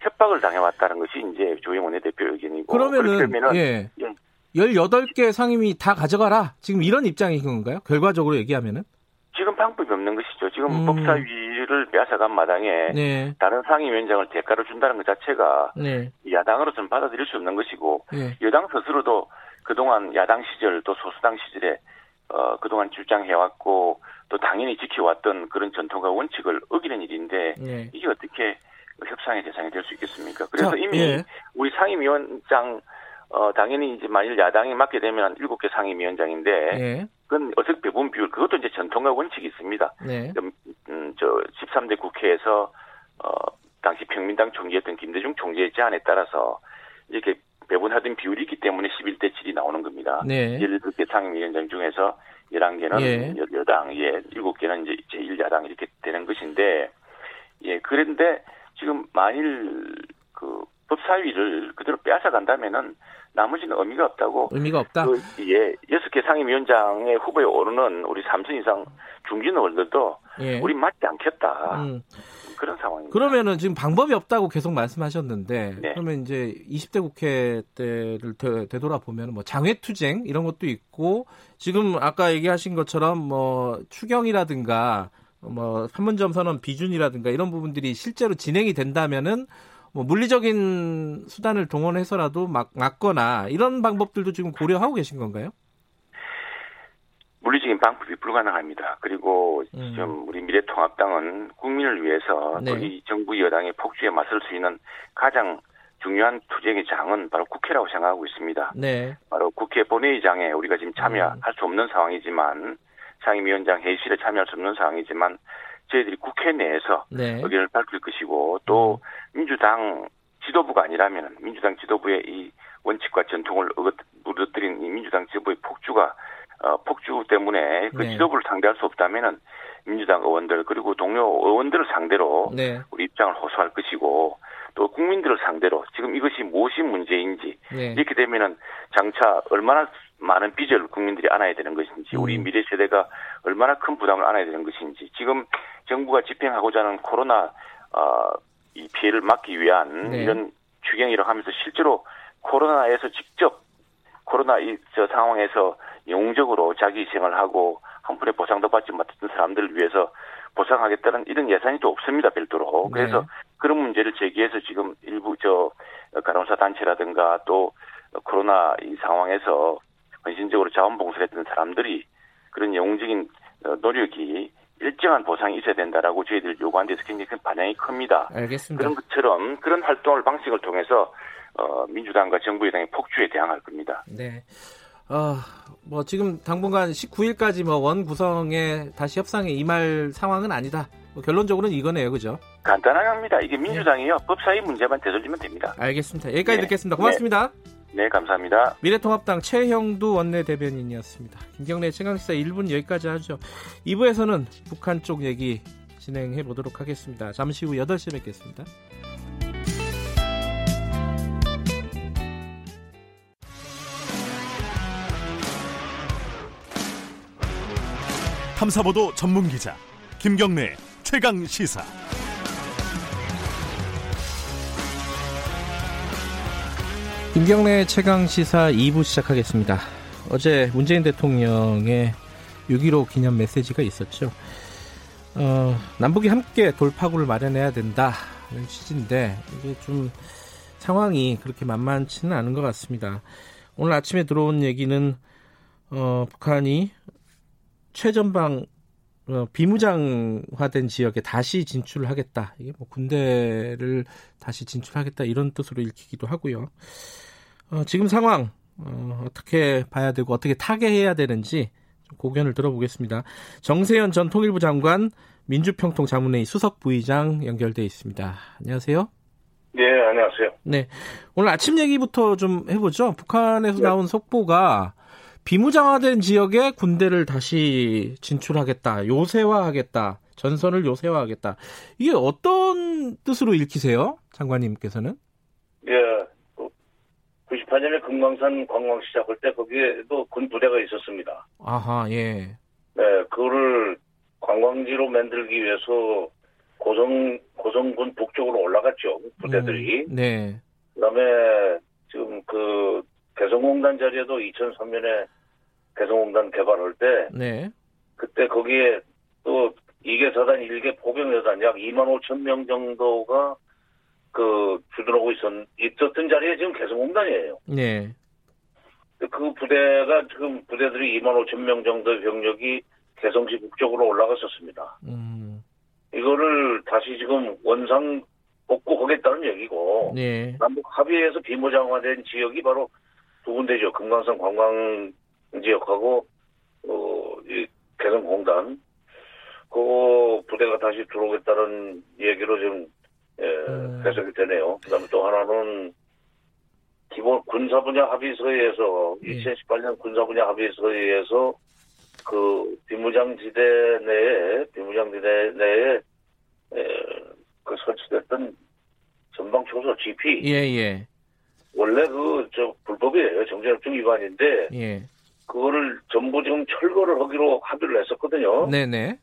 협박을 당해왔다는 것이 이제 조영 원내대표 의견이고.
그러면은, 예. 예. 18개 상임위 다 가져가라. 지금 이런 입장인 건가요? 결과적으로 얘기하면은?
지금 방법이 없는 것이죠. 지금 음. 법사위를 빼앗아간 마당에 네. 다른 상임위원장을 대가로 준다는 것 자체가 네. 야당으로서는 받아들일 수 없는 것이고 네. 여당 스스로도 그동안 야당 시절 또 소수당 시절에 어, 그동안 주장해왔고 또 당연히 지켜왔던 그런 전통과 원칙을 어기는 일인데 네. 이게 어떻게 협상의 대상이 될 수 있겠습니까? 그래서 자, 이미 예. 우리 상임위원장 어, 당연히 이제 만일 야당이 맡게 되면 7개 상임위원장인데, 네. 그건 어색 배분 비율, 그것도 이제 전통과 원칙이 있습니다. 네. 음, 음, 저 13대 국회에서, 어, 당시 평민당 총재였던 김대중 총재의 제안에 따라서 이렇게 배분하던 비율이 있기 때문에 11대 7이 나오는 겁니다. 네. 17개 상임위원장 중에서 11개는 예. 여당, 예, 7개는 이제 제1야당 이렇게 되는 것인데, 예, 그런데 지금 만일 그 법사위를 그대로 빼앗아 간다면은 나머지는 의미가 없다고.
의미가 없다. 그,
예, 여섯 개 상임위원장의 후보에 오르는 우리 삼선 이상 중진 의원들도 예. 우리 맞지 않겠다. 음. 그런 상황입니다.
그러면은 지금 방법이 없다고 계속 말씀하셨는데 네. 그러면 이제 20대 국회 때를 되, 돌아보면 뭐 장외 투쟁 이런 것도 있고 지금 아까 얘기하신 것처럼 뭐 추경이라든가 뭐 판문점 선언 비준이라든가 이런 부분들이 실제로 진행이 된다면은 뭐 물리적인 수단을 동원해서라도 막 막거나 이런 방법들도 지금 고려하고 계신 건가요?
물리적인 방법이 불가능합니다. 그리고 음. 좀 우리 미래통합당은 국민을 위해서 네. 이 정부 여당의 폭주에 맞설 수 있는 가장 중요한 투쟁의 장은 바로 국회라고 생각하고 있습니다. 네. 바로 국회 본회의장에 우리가 지금 참여할 음. 수 없는 상황이지만 상임위원장 회의실에 참여할 수 없는 상황이지만 저희들이 국회 내에서 네. 의견을 밝힐 것이고 또 음. 민주당 지도부가 아니라면 민주당 지도부의 이 원칙과 전통을 무너뜨린 이 민주당 지도부의 폭주가 어, 폭주 때문에 그 네. 지도부를 상대할 수 없다면은 민주당 의원들 그리고 동료 의원들을 상대로 네. 우리 입장을 호소할 것이고 또 국민들을 상대로 지금 이것이 무엇이 문제인지 네. 이렇게 되면은 장차 얼마나 많은 빚을 국민들이 안아야 되는 것인지 우리 음. 미래 세대가 얼마나 큰 부담을 안아야 되는 것인지 지금 정부가 집행하고자 하는 코로나 어, 이 피해를 막기 위한 네. 이런 추경이라고 하면서 실제로 코로나에서 직접 코로나 이 저 상황에서 영웅적으로 자기 희생을 하고 한 푼의 보상도 받지 못했던 사람들을 위해서 보상하겠다는 이런 예산이 또 없습니다 별도로 네. 그래서 그런 문제를 제기해서 지금 일부 저 간호사 단체라든가 또 코로나 이 상황에서 헌신적으로 자원봉사를 했던 사람들이 그런 영웅적인 어, 노력이 일정한 보상이 있어야 된다라고 저희들 요구한 데서 굉장히 큰 반향이 큽니다.
알겠습니다.
그런 것처럼 그런 활동을 방식을 통해서 어, 민주당과 정부 여당의 폭주에 대항할 겁니다.
네. 어, 뭐 지금 당분간 19일까지 뭐 원 구성에 다시 협상에 임할 상황은 아니다. 뭐 결론적으로는 이거네요, 그죠?
간단합니다. 이게 민주당이요 네. 법사위 문제만 되돌리면 됩니다.
알겠습니다. 여기까지 네. 듣겠습니다. 고맙습니다.
네. 네, 감사합니다.
미래통합당 최형두 원내대변인이었습니다. 김경래 최강시사 1분 여기까지 하죠. 2부에서는 북한 쪽 얘기 진행해 보도록 하겠습니다. 잠시 후 8시에 뵙겠습니다.
탐사보도 전문 기자 김경래 최강 시사.
김경래 최강 시사 2부 시작하겠습니다. 어제 문재인 대통령의 6.15 기념 메시지가 있었죠. 어, 남북이 함께 돌파구를 마련해야 된다는 취지인데 이게 좀 상황이 그렇게 만만치는 않은 것 같습니다. 오늘 아침에 들어온 얘기는 어, 북한이 최전방 어, 비무장화된 지역에 다시 진출을 하겠다. 이게 뭐 군대를 다시 진출하겠다 이런 뜻으로 읽히기도 하고요. 어, 지금 상황 어, 떻게 봐야 되고 어떻게 타개해야 되는지 고견을 들어보겠습니다. 정세현 전 통일부 장관 민주평통 자문회의 수석 부의장 연결돼 있습니다. 안녕하세요.
네, 안녕하세요.
네, 오늘 아침 얘기부터 좀 해보죠. 북한에서 네. 나온 속보가 비무장화된 지역에 군대를 다시 진출하겠다, 요새화하겠다, 전선을 요새화하겠다. 이게 어떤 뜻으로 읽히세요, 장관님께서는?
예, 98년에 금강산 관광 시작할 때 거기에도 군 부대가 있었습니다.
아하, 예.
네, 그거를 관광지로 만들기 위해서 고성 고성군 북쪽으로 올라갔죠 부대들이. 음, 네. 그다음에 지금 그 개성공단 자리에도 2003년에 개성공단 개발할 때, 네. 그때 거기에 또 2개 사단, 1개 포병 여단 약 2만 5천 명 정도가 그 주둔하고 있었, 있었던 자리에 지금 개성공단이에요. 네. 그 부대가 지금 부대들이 2만 5천 명 정도의 병력이 개성시 북쪽으로 올라갔었습니다. 음. 이거를 다시 지금 원상 복구하겠다는 얘기고 네. 남북 합의에서 비무장화된 지역이 바로 두 군데죠. 금강산 관광 지역하고 어, 이 개성공단 그 부대가 다시 들어오겠다는 얘기로 지금 예, 음. 해석이 되네요. 그다음에 또 하나는 기본 군사 분야 합의서에 의해서 예. 2018년 군사 분야 합의서에 의해서 그 비무장지대 내에 비무장지대 내에 에, 그 설치됐던 전방 초소 GP 예 예. 원래 그 저 불법이에요 정전협정 위반인데 예. 그거를 전부 지금 철거를 하기로 합의를 했었거든요. 네네.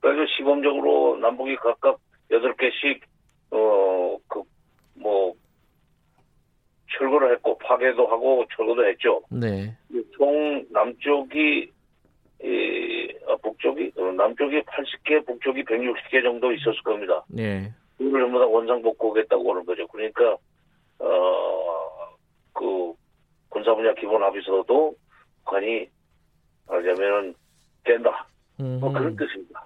그래서 시범적으로 남북이 각각 8개씩 어 그 뭐 철거를 했고 파괴도 하고 철거도 했죠. 네. 총 남쪽이 이 아, 북쪽이 어, 남쪽이 80개, 북쪽이 160개 정도 있었을 겁니다. 네. 이걸 전부 다 원상 복구하겠다고 하는 거죠. 그러니까 어그 군사 분야 기본 합의서도 북한이 하자면은 된다. 뭐 그런 뜻입니다.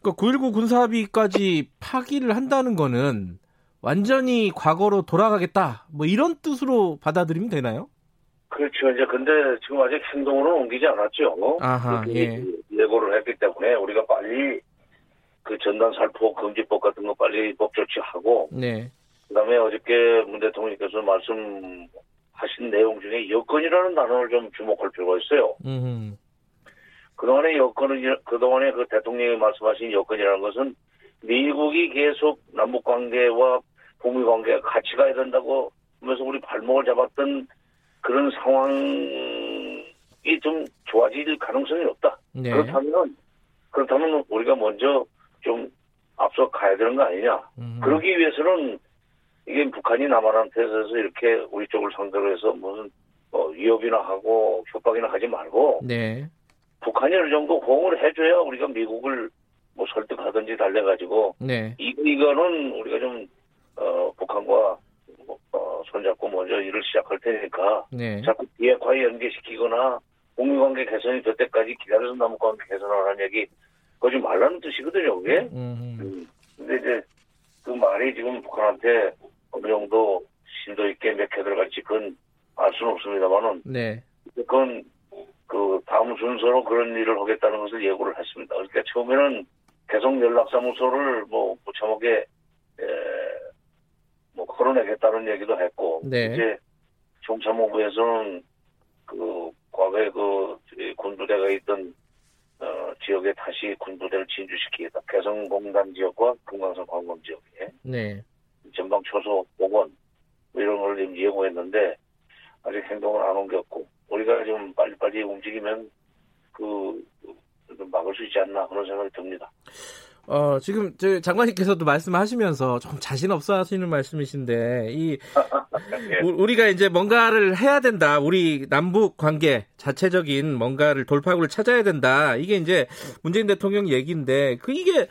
그러니까 9.19 군사합의까지 파기를 한다는 거는 완전히 과거로 돌아가겠다. 뭐 이런 뜻으로 받아들이면 되나요?
그렇죠. 이제 근데 지금 아직 행동으로 옮기지 않았죠. 아하, 예. 예고를 했기 때문에 우리가 빨리 그 전단 살포 금지법 같은 거 빨리 법 조치하고. 네. 그다음에 어저께 문 대통령께서 말씀하신 내용 중에 여건이라는 단어를 좀 주목할 필요가 있어요. 음. 그동안의 여건은 그동안에 그 대통령이 말씀하신 여건이라는 것은 미국이 계속 남북 관계와 북미 관계가 같이 가야 된다고 하면서 우리 발목을 잡았던 그런 상황이 좀 좋아질 가능성이 없다. 네. 그렇다면 그렇다면 우리가 먼저 좀 앞서 가야 되는 거 아니냐. 음. 그러기 위해서는 이게 북한이 남한한테 서 이렇게 우리 쪽을 상대로 해서 무슨 어, 위협이나 하고 협박이나 하지 말고 네. 북한이 어느 정도 호응을 해줘야 우리가 미국을 뭐 설득하든지 달래가지고 네. 이, 이거는 우리가 좀 어, 북한과 어, 손잡고 먼저 일을 시작할 테니까 네. 자꾸 비핵화에 연계시키거나 북미 관계 개선이 될 때까지 기다려서 남북 관계 개선하라는 얘기 그러지 말라는 뜻이거든요, 그게. 음. 근데 이제 그 말이 지금 북한한테 어느 정도 심도 있게 맥혀 들어갈지 그건 알 수는 없습니다만은. 네. 그건 그 다음 순서로 그런 일을 하겠다는 것을 예고를 했습니다. 그러니까 처음에는 개성 연락사무소를 뭐 무참하게 에, 뭐 걸어내겠다는 얘기도 했고 네. 이제 총참모부에서는 그 과거에 그 군부대가 있던 어, 지역에 다시 군부대를 진주시키겠다. 개성공단 지역과 금강산 관광 지역에 네. 전방 초소 복원 뭐 이런 걸 지금 예고했는데 아직 행동을 안 옮겼고 우리가 좀 빨리빨리 움직이면 그 막을 수 있지 않나 그런 생각이 듭니다.
어, 지금 저 장관님께서도 말씀하시면서 좀 자신 없어 하시는 말씀이신데 이 네. 우리가 이제 뭔가를 해야 된다. 우리 남북 관계 자체적인 뭔가를 돌파구를 찾아야 된다. 이게 이제 문재인 대통령 얘기인데 그 이게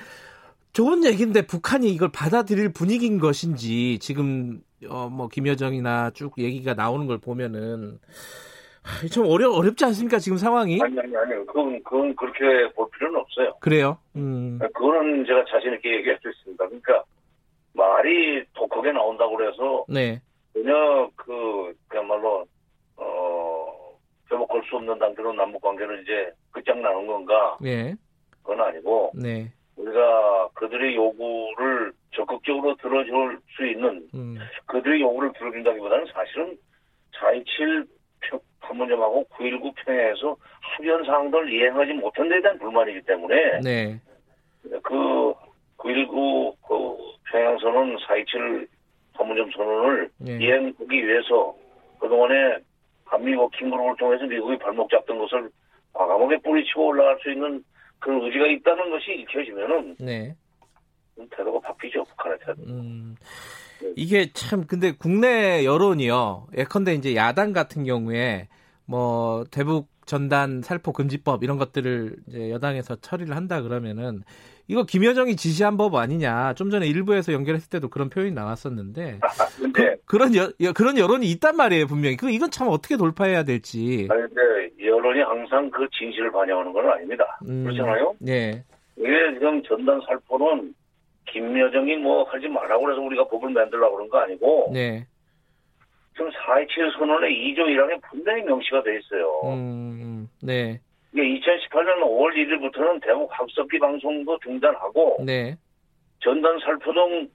좋은 얘기인데 북한이 이걸 받아들일 분위기인 것인지 지금 어 뭐 김여정이나 쭉 얘기가 나오는 걸 보면은 좀 어려 어렵지 않습니까 지금 상황이?
아니 아니 아니 그건 그건 그렇게 볼 필요는 없어요.
그래요? 음.
그거는 제가 자신 있게 얘기할 수 있습니다. 그러니까 말이 독하게 나온다고 그래서 네. 전혀 그 그야말로 어 회복할 수 없는 단계로 남북 관계를 이제 끝장나는 건가? 네. 그건 아니고 네. 우리가 그들의 요구를 적극적으로 들어줄 수 있는 음. 그들의 요구를 들어준다기보다는 사실은 4.27 판문점하고 9.19 평양에서 합의한 사항들을 이행하지 못한 데에 대한 불만이기 때문에 네. 그 9.19 그 평양선언 4.27 판문점 선언을 네. 이행하기 위해서 그동안에 한미 워킹그룹을 통해서 미국이 발목 잡던 것을 과감하게 뿌리치고 올라갈 수 있는 그런 의지가 있다는 것이 익혀지면은 네. 태도가 바뀌죠 북한의 태도. 음,
이게 참 근데 국내 여론이요. 예컨대 이제 야당 같은 경우에 뭐 대북 전단 살포 금지법 이런 것들을 이제 여당에서 처리를 한다 그러면은 이거 김여정이 지시한 법 아니냐. 좀 전에 일부에서 연결했을 때도 그런 표현이 나왔었는데 그, 그런 여, 그런 여론이 있단 말이에요 분명히. 그 이건 참 어떻게 돌파해야 될지.
아니, 근데 여론이 항상 그 진실을 반영하는 건 아닙니다. 음, 그렇잖아요. 네. 이게 지금 전단 살포는 김여정이 뭐 하지 말라고 그래서 우리가 법을 만들려고 그런 거 아니고. 네. 지금 4.27 선언의 2조 1항에 분명히 명시가 돼 있어요. 음, 네. 이게 2018년 5월 1일부터는 대북 학습기 방송도 중단하고 네. 전단 살포 등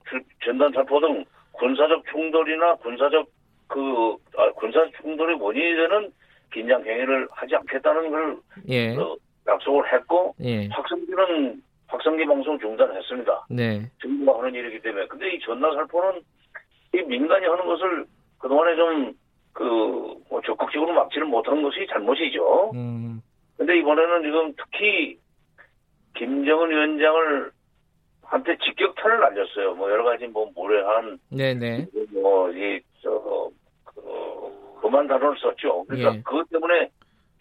전단 살포 등 군사적 충돌이나 군사적 그 아, 군사 충돌의 원인이 되는 긴장 행위를 하지 않겠다는 걸 예. 어, 약속을 했고 예. 확성기는 확성기 방송 중단했습니다. 네. 정부가 하는 일이기 때문에 근데 이 전단 살포는 이 민간이 하는 것을 그동안에 좀, 그, 뭐 적극적으로 막지는 못한 것이 잘못이죠. 음. 근데 이번에는 지금 특히 김정은 위원장을 한테 직격탄을 날렸어요. 뭐 여러 가지 뭐 모래한 네네 뭐이 저 그, 그만 단어를 썼죠. 그러니까 예. 그것 때문에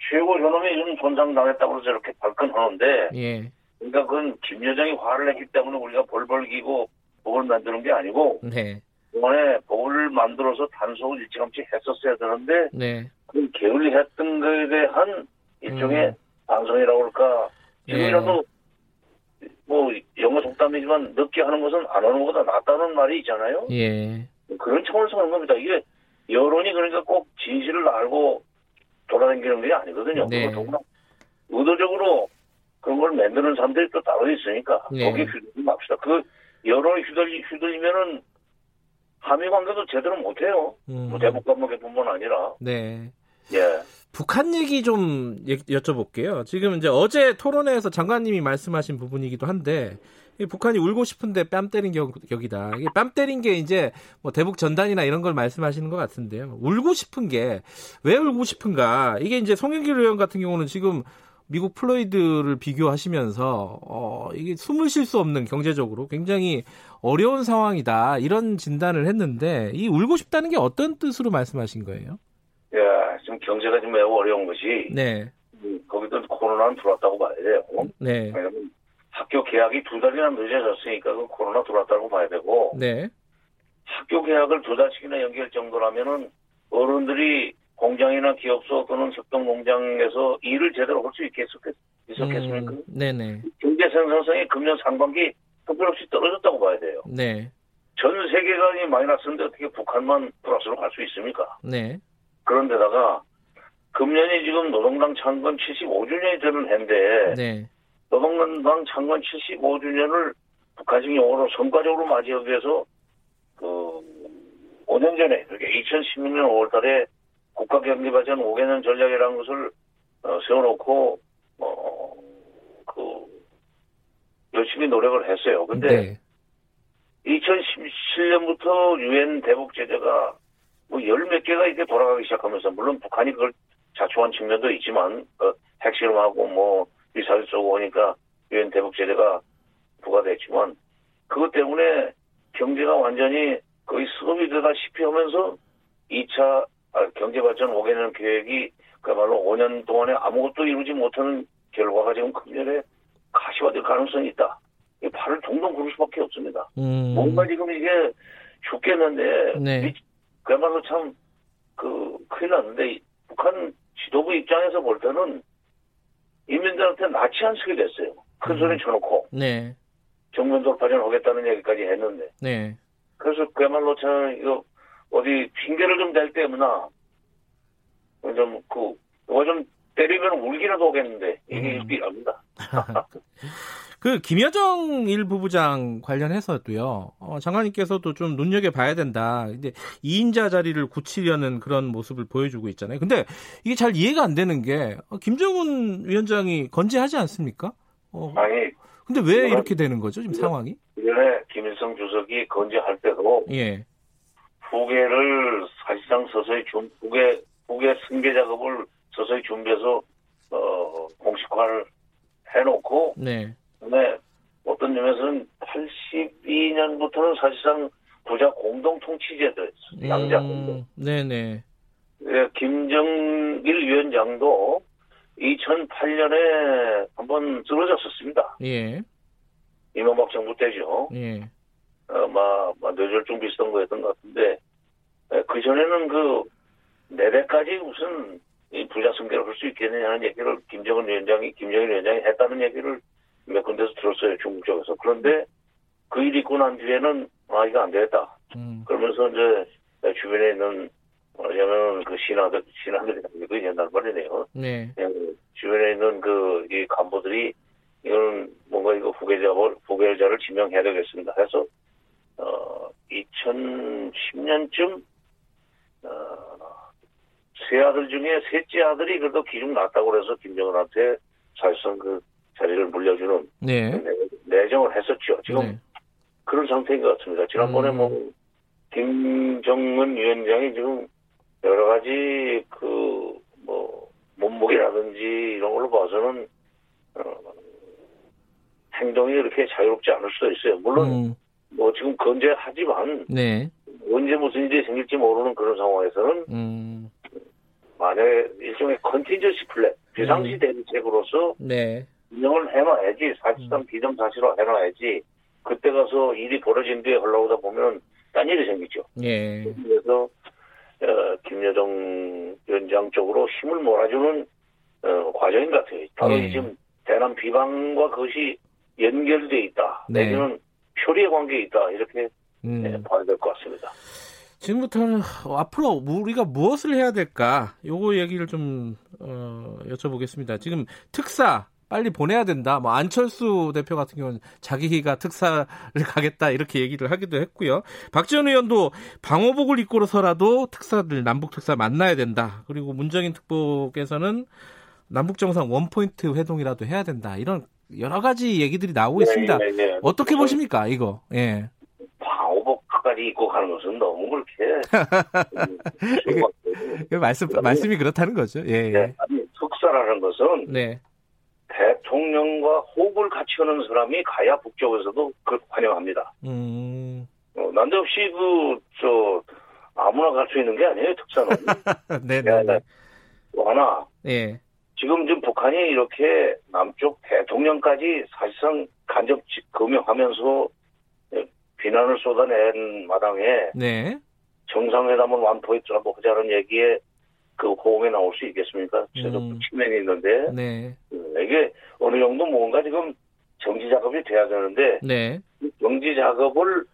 최고 존엄이 좀 손상당했다고 저렇게 발끈하는데 예. 그러니까 그건 김 여장이 화를 냈기 때문에 우리가 벌벌 기고 법을 만드는 게 아니고 네. 이번에 법을 만들어서 단속을 일찌감치 했었어야 되는데 네. 그 게을리했던 것에 대한 일종의 음. 방송이라고 할까 지금이라도 예. 뭐 영어 속담이지만 늦게 하는 것은 안 하는 것보다 낫다는 말이 있잖아요. 예. 그런 차원에서 하는 겁니다. 이게 여론이 그러니까 꼭 진실을 알고 돌아다니는 게 아니거든요. 네. 그걸 의도적으로 그런 걸 만드는 사람들이 또 따로 있으니까 네. 거기에 휘둘리지 맙시다. 그 여론이 휘둘리, 휘둘리면은 한미 관계도 제대로 못해요. 음. 뭐 대북 관계 뿐만 아니라. 네.
예. 북한 얘기 좀 여쭤볼게요. 지금 이제 어제 토론회에서 장관님이 말씀하신 부분이기도 한데 북한이 울고 싶은데 뺨 때린 격, 격이다. 이게 뺨 때린 게 이제 뭐 대북 전단이나 이런 걸 말씀하시는 것 같은데요. 울고 싶은 게 왜 울고 싶은가? 이게 이제 송영길 의원 같은 경우는 지금 미국 플로이드를 비교하시면서 어, 이게 숨을 쉴 수 없는 경제적으로 굉장히 어려운 상황이다 이런 진단을 했는데 이 울고 싶다는 게 어떤 뜻으로 말씀하신 거예요?
예, 지금 경제가 좀 매우 어려운 것이 네. 음, 거기도 코로나는 들어왔다고 봐야 돼요. 네. 왜냐면 학교 개학이 두 달이나 늦어졌으니까 그 코로나 들어왔다고 봐야 되고 네. 학교 개학을 두 달씩이나 연기할 정도라면은 어른들이 공장이나 기업소 또는 협동 공장에서 일을 제대로 할 수 있겠었겠, 있었겠습니까? 음, 네네. 경제 생산성이 금년 상반기 특별없이 떨어졌다고 봐야 돼요. 네. 전 세계가 마이너스인데 어떻게 북한만 플러스로 갈 수 있습니까? 네. 그런 데다가 금년이 지금 노동당 창건 75주년이 되는 해인데 네. 노동당 창건 75주년을 북한식 용어로 성과적으로 맞이하기 위해서 그 5년 전에 그러니까 2016년 5월달에 국가경제발전 5개년 전략이라는 것을 어, 세워놓고 어, 그 열심히 노력을 했어요. 근데 네. 2017년부터 유엔 대북 제재가 뭐 열 몇 개가 이렇게 돌아가기 시작하면서 물론 북한이 그걸 자초한 측면도 있지만 어, 핵실험하고 뭐 미사일 쏘고 오니까 유엔 대북 제재가 부과됐지만 그것 때문에 경제가 완전히 거의 수업이 되다시피 하면서 2차 아, 경제발전 5개년 계획이 그야말로 5년 동안에 아무것도 이루지 못하는 결과가 지금 금년에 가시화될 가능성이 있다. 발을 동동 구를 수밖에 없습니다. 음. 뭔가 지금 이게 죽겠는데 네. 그야말로 참 그 큰일 났는데 북한 지도부 입장에서 볼 때는 인민들한테 안 쓰게 됐어요. 큰 음. 소리 쳐놓고 네. 정면 돌파전 하겠다는 얘기까지 했는데 네. 그래서 그야말로 참 이거 어디 핑계를 좀 댈 때문에 좀그 이거 좀 때리면 울기라도 오겠는데 이게 음. 필요합니다.
그 김여정 일 부부장 관련해서도요. 어, 장관님께서도 좀 눈여겨 봐야 된다. 이제 2인자 자리를 굳히려는 그런 모습을 보여주고 있잖아요. 근데 이게 잘 이해가 안 되는 게 어, 김정은 위원장이 건재하지 않습니까? 어, 아니. 근데 왜 이렇게 되는 거죠, 지금 상황이?
이전에 김일성 주석이 건재할 때도 예. 후계를 사실상 서서히 준 후계 후계 승계 작업을 서서히 준비해서 어 공식화를 해놓고 네. 그다음에 어떤 점에서는 82년부터는 사실상 부자 공동 통치제도 음, 양자 공동.
네네.
네, 김정일 위원장도 2008년에 한번 쓰러졌었습니다.
예.
이명박 정부 때죠.
예.
어, 막, 막 뇌졸중 비슷한 거였던 것 같은데, 예, 그 전에는 그, 내대까지 무슨, 이 부자 승계를 할 수 있겠느냐는 얘기를 김정은 위원장이, 김정일 위원장이 했다는 얘기를 몇 군데서 들었어요, 중국 쪽에서. 그런데 그 일이 있고 난 뒤에는, 아, 이거 안 되겠다. 음. 그러면서 이제 주변에 있는 뭐냐면 그 신하들, 신하들이 아니고 옛날 말이네요.
네.
주변에 있는 그, 이 간부들이 이거는 뭔가 이거 후계자를, 후계자를 지명해야 되겠습니다. 해서, 어, 2010년쯤, 어, 세 아들 중에 셋째 아들이 그래도 기중 낮다고 그래서 김정은한테 사실상 그 자리를 물려주는
네.
내정을 했었죠. 지금 네. 그런 상태인 것 같습니다. 지난번에 음. 뭐 김정은 위원장이 지금 여러 가지 그 뭐 몸무게라든지 이런 걸로 봐서는 어, 행동이 그렇게 자유롭지 않을 수도 있어요. 물론 음. 뭐 지금 건재하지만
네.
언제 무슨 일이 생길지 모르는 그런 상황에서는
음.
만약에 일종의 contingency plan 비상시 음. 대비책으로서
네.
운영을 해놔야지 사실상 음. 기정사실화 해놔야지 그때 가서 일이 벌어진 뒤에 하려다 보면 딴 일이 생기죠.
예.
그래서 어, 김여정 위원장 쪽으로 힘을 몰아주는 어, 과정인 것 같아요. 바로 예. 지금 대남 비방과 그것이 연결돼 있다. 네. 내지는 표리의 관계에 있다. 이렇게 음. 네, 봐야 될 것 같습니다.
지금부터는 앞으로 우리가 무엇을 해야 될까? 요거 얘기를 좀 어, 여쭤보겠습니다. 지금 특사 빨리 보내야 된다. 뭐 안철수 대표 같은 경우는 자기가 특사를 가겠다 이렇게 얘기를 하기도 했고요. 박지원 의원도 방호복을 입고서라도 특사들 남북 특사 만나야 된다. 그리고 문정인 특보께서는 남북 정상 원포인트 회동이라도 해야 된다. 이런 여러 가지 얘기들이 나오고 네, 있습니다. 네, 네. 어떻게 보십니까 이거? 예.
방호복까지 입고 가는 것은 너무 그렇게
음, 말씀 말씀이 그렇다는 거죠. 예. 네,
아니 특사라는 것은
네.
대통령과 호흡을 같이 하는 사람이 가야 북쪽에서도 그걸 환영합니다.
음.
어, 난데없이 그, 저, 아무나 갈 수 있는 게 아니에요, 특사는.
네네. 네,
또 하나.
예.
지금 좀 북한이 이렇게 남쪽 대통령까지 사실상 간접 금융하면서 비난을 쏟아낸 마당에.
네.
정상회담은 완포했더라도 하자는 얘기에 그 호응에 나올 수 있겠습니까? 최소 음. 측면이 있는데
네.
이게 어느 정도 뭔가 지금 정지 작업이 돼야 되는데
네.
정지 작업을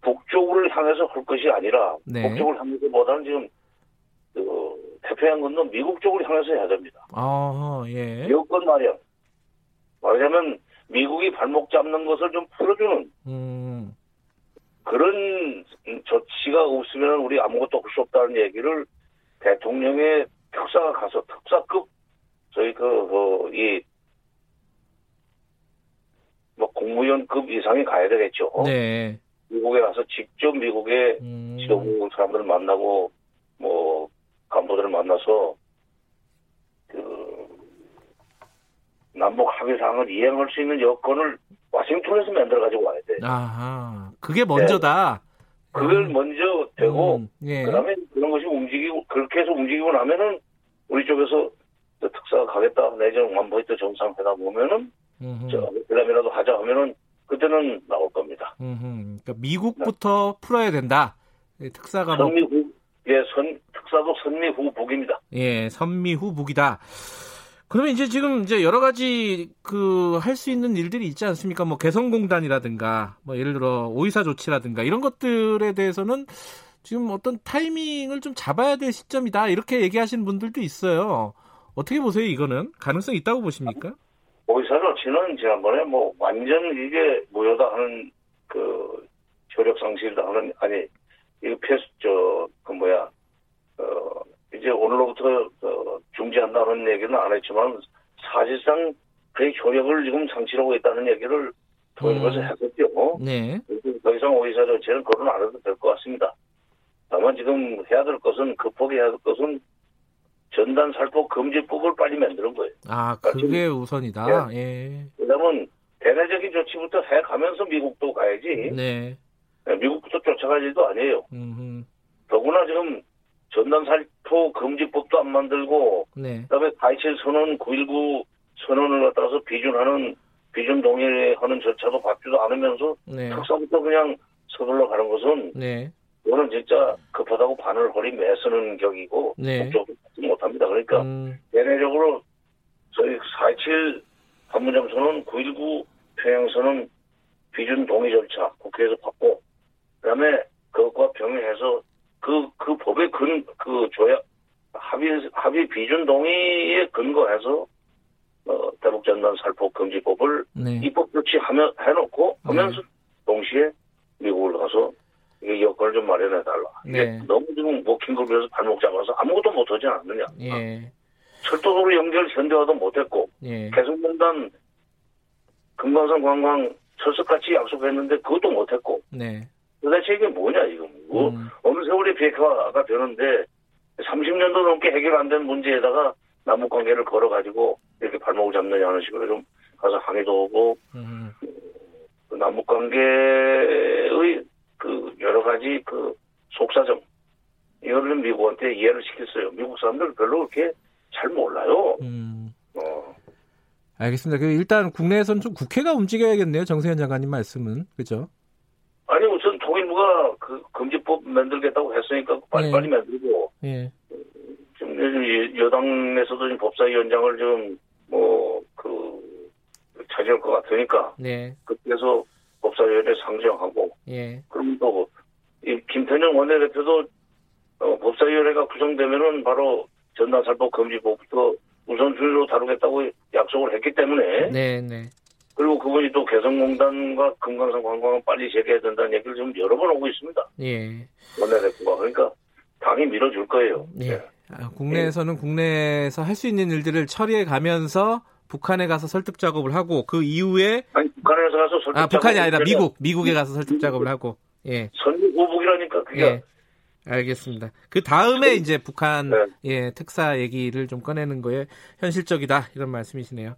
북쪽으로 향해서 할 것이 아니라 네. 북쪽을 향해서보다는 지금 그 대표한 건도 미국 쪽으로 향해서 해야 됩니다.
아, 예.
여건 마련. 말하자면 미국이 발목 잡는 것을 좀 풀어주는
음.
그런 조치가 없으면 우리 아무것도 할 수 없다는 얘기를 대통령의 특사가 가서 특사급 저희 그, 그, 이, 뭐 공무원급 이상이 가야 되겠죠.
네.
미국에 가서 직접 미국의 음. 지도부 사람들을 만나고 뭐 간부들을 만나서 그 남북 합의 사항을 이행할 수 있는 여건을 와싱턴에서 만들어 가지고 와야 돼.
아하, 그게 먼저다. 네.
그걸 음. 먼저 되고
음, 예.
그다음에 그런 것이 움직이고 그렇게 해서 움직이고 나면은 우리 쪽에서 특사가 가겠다 내년 완포인트 정상회담 보면은 저 회담이라도 하자 하면은 그때는 나올 겁니다.
음흠. 그러니까 미국부터 네. 풀어야 된다. 특사가
선미후 뭐... 예, 선 특사도 선미후 북입니다.
예, 선미후 북이다. 그러면 이제 지금 이제 여러 가지 그 할 수 있는 일들이 있지 않습니까? 뭐 개성공단이라든가 뭐 예를 들어 오이사 조치라든가 이런 것들에 대해서는 지금 어떤 타이밍을 좀 잡아야 될 시점이다 이렇게 얘기하시는 분들도 있어요. 어떻게 보세요 이거는 가능성 있다고 보십니까?
오이사 조치는 지난번에 뭐 완전 이게 무효다 하는 그 효력 상실다 하는 아니 이거 패스 저그 뭐야 어 이제 오늘로부터 어, 중지한다는 얘기는 안 했지만 사실상 그 효력을 지금 상실하고 있다는 얘기를 통일부에서 음. 했었죠.
네.
더 이상 오이사 조치는 거론 안 해도 될 것 같습니다. 다만 지금 해야 될 것은 급하게 해야 될 것은 전단 살포 금지법을 빨리 만드는 거예요.
아, 그러니까 그게 그러니까 우선이다. 예. 예.
그다음은 대내적인 조치부터 해 가면서 미국도 가야지. 네. 네 미국부터 쫓아가지도 아니에요. 음흠. 더구나 지금 전단 살포 금지법도 안 만들고, 네. 그다음에 427 선언, 919 선언을 갖다서 비준하는 비준 동의하는 절차도 밟지도 않으면서 네. 특사부터 그냥 서둘러 가는 것은 네. 이거는 진짜 급하다고 바늘 허리 매쓰는 격이고 네. 받지 못합니다. 그러니까 음. 대내적으로 저희 4.27 판문점 선언, 9.19 평양 선언 비준 동의 절차 국회에서 받고 그다음에 그것과 병행해서 그, 그 법의 근, 그 조약, 합의, 합의 비준 동의에 근거해서 어, 대북전단 살포 금지법을 네. 입법 조치하면 해놓고 하면서 네. 동시에 미국을 가서 이게 여건을 좀 마련해 달라. 네. 너무 지금 걸 위해서 발목 잡아서 아무것도 못하지 않느냐. 예. 철도도로 연결 현대화도 못했고 예. 개성공단 금강산 관광 철석같이 약속했는데 그것도 못했고 네. 도대체 이게 뭐냐 이거 뭐 음. 어느 세월에 비핵화가 되는데 30년도 넘게 해결 안 된 문제에다가 남북 관계를 걸어가지고 이렇게 발목을 잡느냐는 식으로 좀 가서 항의도 오고 음. 그 남북 관계의 그 여러 가지 그 속사정 이거를 미국한테 이해를 시켰어요. 미국 사람들 별로 그렇게 잘 몰라요. 음. 어.
알겠습니다. 그 일단 국내에서는 좀 국회가 움직여야겠네요. 정세현 장관님 말씀은 그죠?
아니 우선 통일부가 그 금지법 만들겠다고 했으니까 빨리 네. 빨리 만들고 네. 지금 요즘 여당에서도 지금 법사위원장을 좀 뭐 그 차지할 것 같으니까 네. 그래서 법사위원회 상정하고 예. 그럼 또 김태년 원내대표도 어, 법사위원회가 구성되면은 바로 전단살포 금지법부터 우선순위로 다루겠다고 약속을 했기 때문에 네, 네. 그리고 그분이 또 개성공단과 금강산 관광은 빨리 재개해야 된다는 얘기를 좀 여러 번 하고 있습니다. 예. 원내대표가 그러니까 당이 밀어줄 거예요. 예. 네.
아, 국내에서는 네. 국내에서 할 수 있는 일들을 처리해 가면서 북한에 가서 설득 작업을 하고 그 이후에
아니 북한에 가서 설득
아 북한이 아니라 미국 미국에 가서 설득 작업을 하고 예
선거 보복이라니까 그게 예.
알겠습니다. 그 다음에 이제 북한 네. 예 특사 얘기를 좀 꺼내는 거에 현실적이다 이런 말씀이시네요.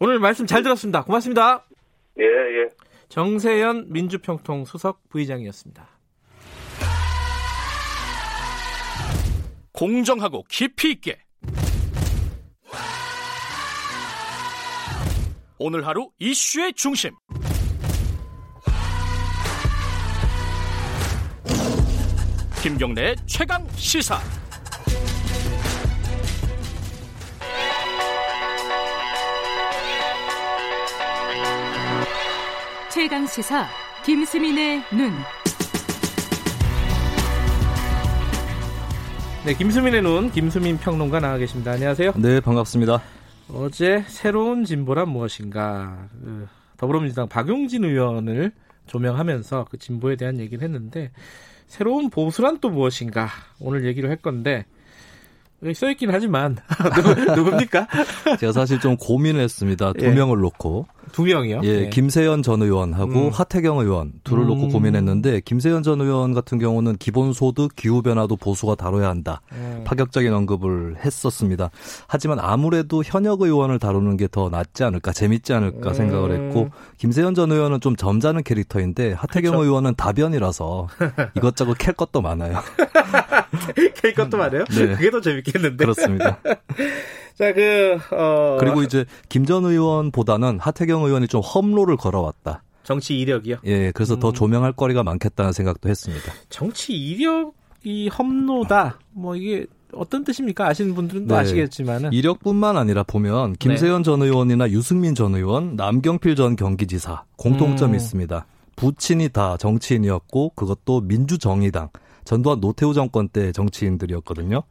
오늘 말씀 잘 들었습니다. 고맙습니다.
예 예.
정세현 민주평통 수석 부의장이었습니다.
공정하고 깊이 있게 오늘 하루 이슈의 중심. 김경래 최강 시사.
최강 시사 김수민의 눈.
네, 김수민의 눈 김수민 평론가 나와 계십니다. 안녕하세요.
네, 반갑습니다.
어제 새로운 진보란 무엇인가 그 더불어민주당 박용진 의원을 조명하면서 그 진보에 대한 얘기를 했는데 새로운 보수란 또 무엇인가 오늘 얘기를 할 건데 써 있긴 하지만 누구, 닙니까
제가 사실 좀 고민을 했습니다. 두 예. 명을 놓고
두 명이요?
예, 네. 김세연 전 의원하고 음. 하태경 의원 둘을 음. 놓고 고민했는데 김세연 전 의원 같은 경우는 기본소득 기후 변화도 보수가 다뤄야 한다. 음. 파격적인 언급을 했었습니다. 하지만 아무래도 현역 의원을 다루는 게 더 낫지 않을까, 재밌지 않을까 음. 생각을 했고 김세연 전 의원은 좀 점잖은 캐릭터인데 하태경 그렇죠. 의원은 다변이라서 이것저것 캘 것도 많아요.
캘 것도 많아요? 네. 그게 더 재밌겠는데.
그렇습니다.
자, 그, 어.
그리고 이제 김 전 의원보다는 하태경 의원이 좀 험로를 걸어왔다.
정치 이력이요?
예, 그래서 음. 더 조명할 거리가 많겠다는 생각도 했습니다.
정치 이력이 험로다. 뭐 이게 어떤 뜻입니까? 아시는 분들은 또 네. 아시겠지만은
이력뿐만 아니라 보면 김세현 네. 전 의원이나 유승민 전 의원, 남경필 전 경기지사 공통점이 음. 있습니다. 부친이 다 정치인이었고 그것도 민주정의당 전두환 노태우 정권 때 정치인들이었거든요.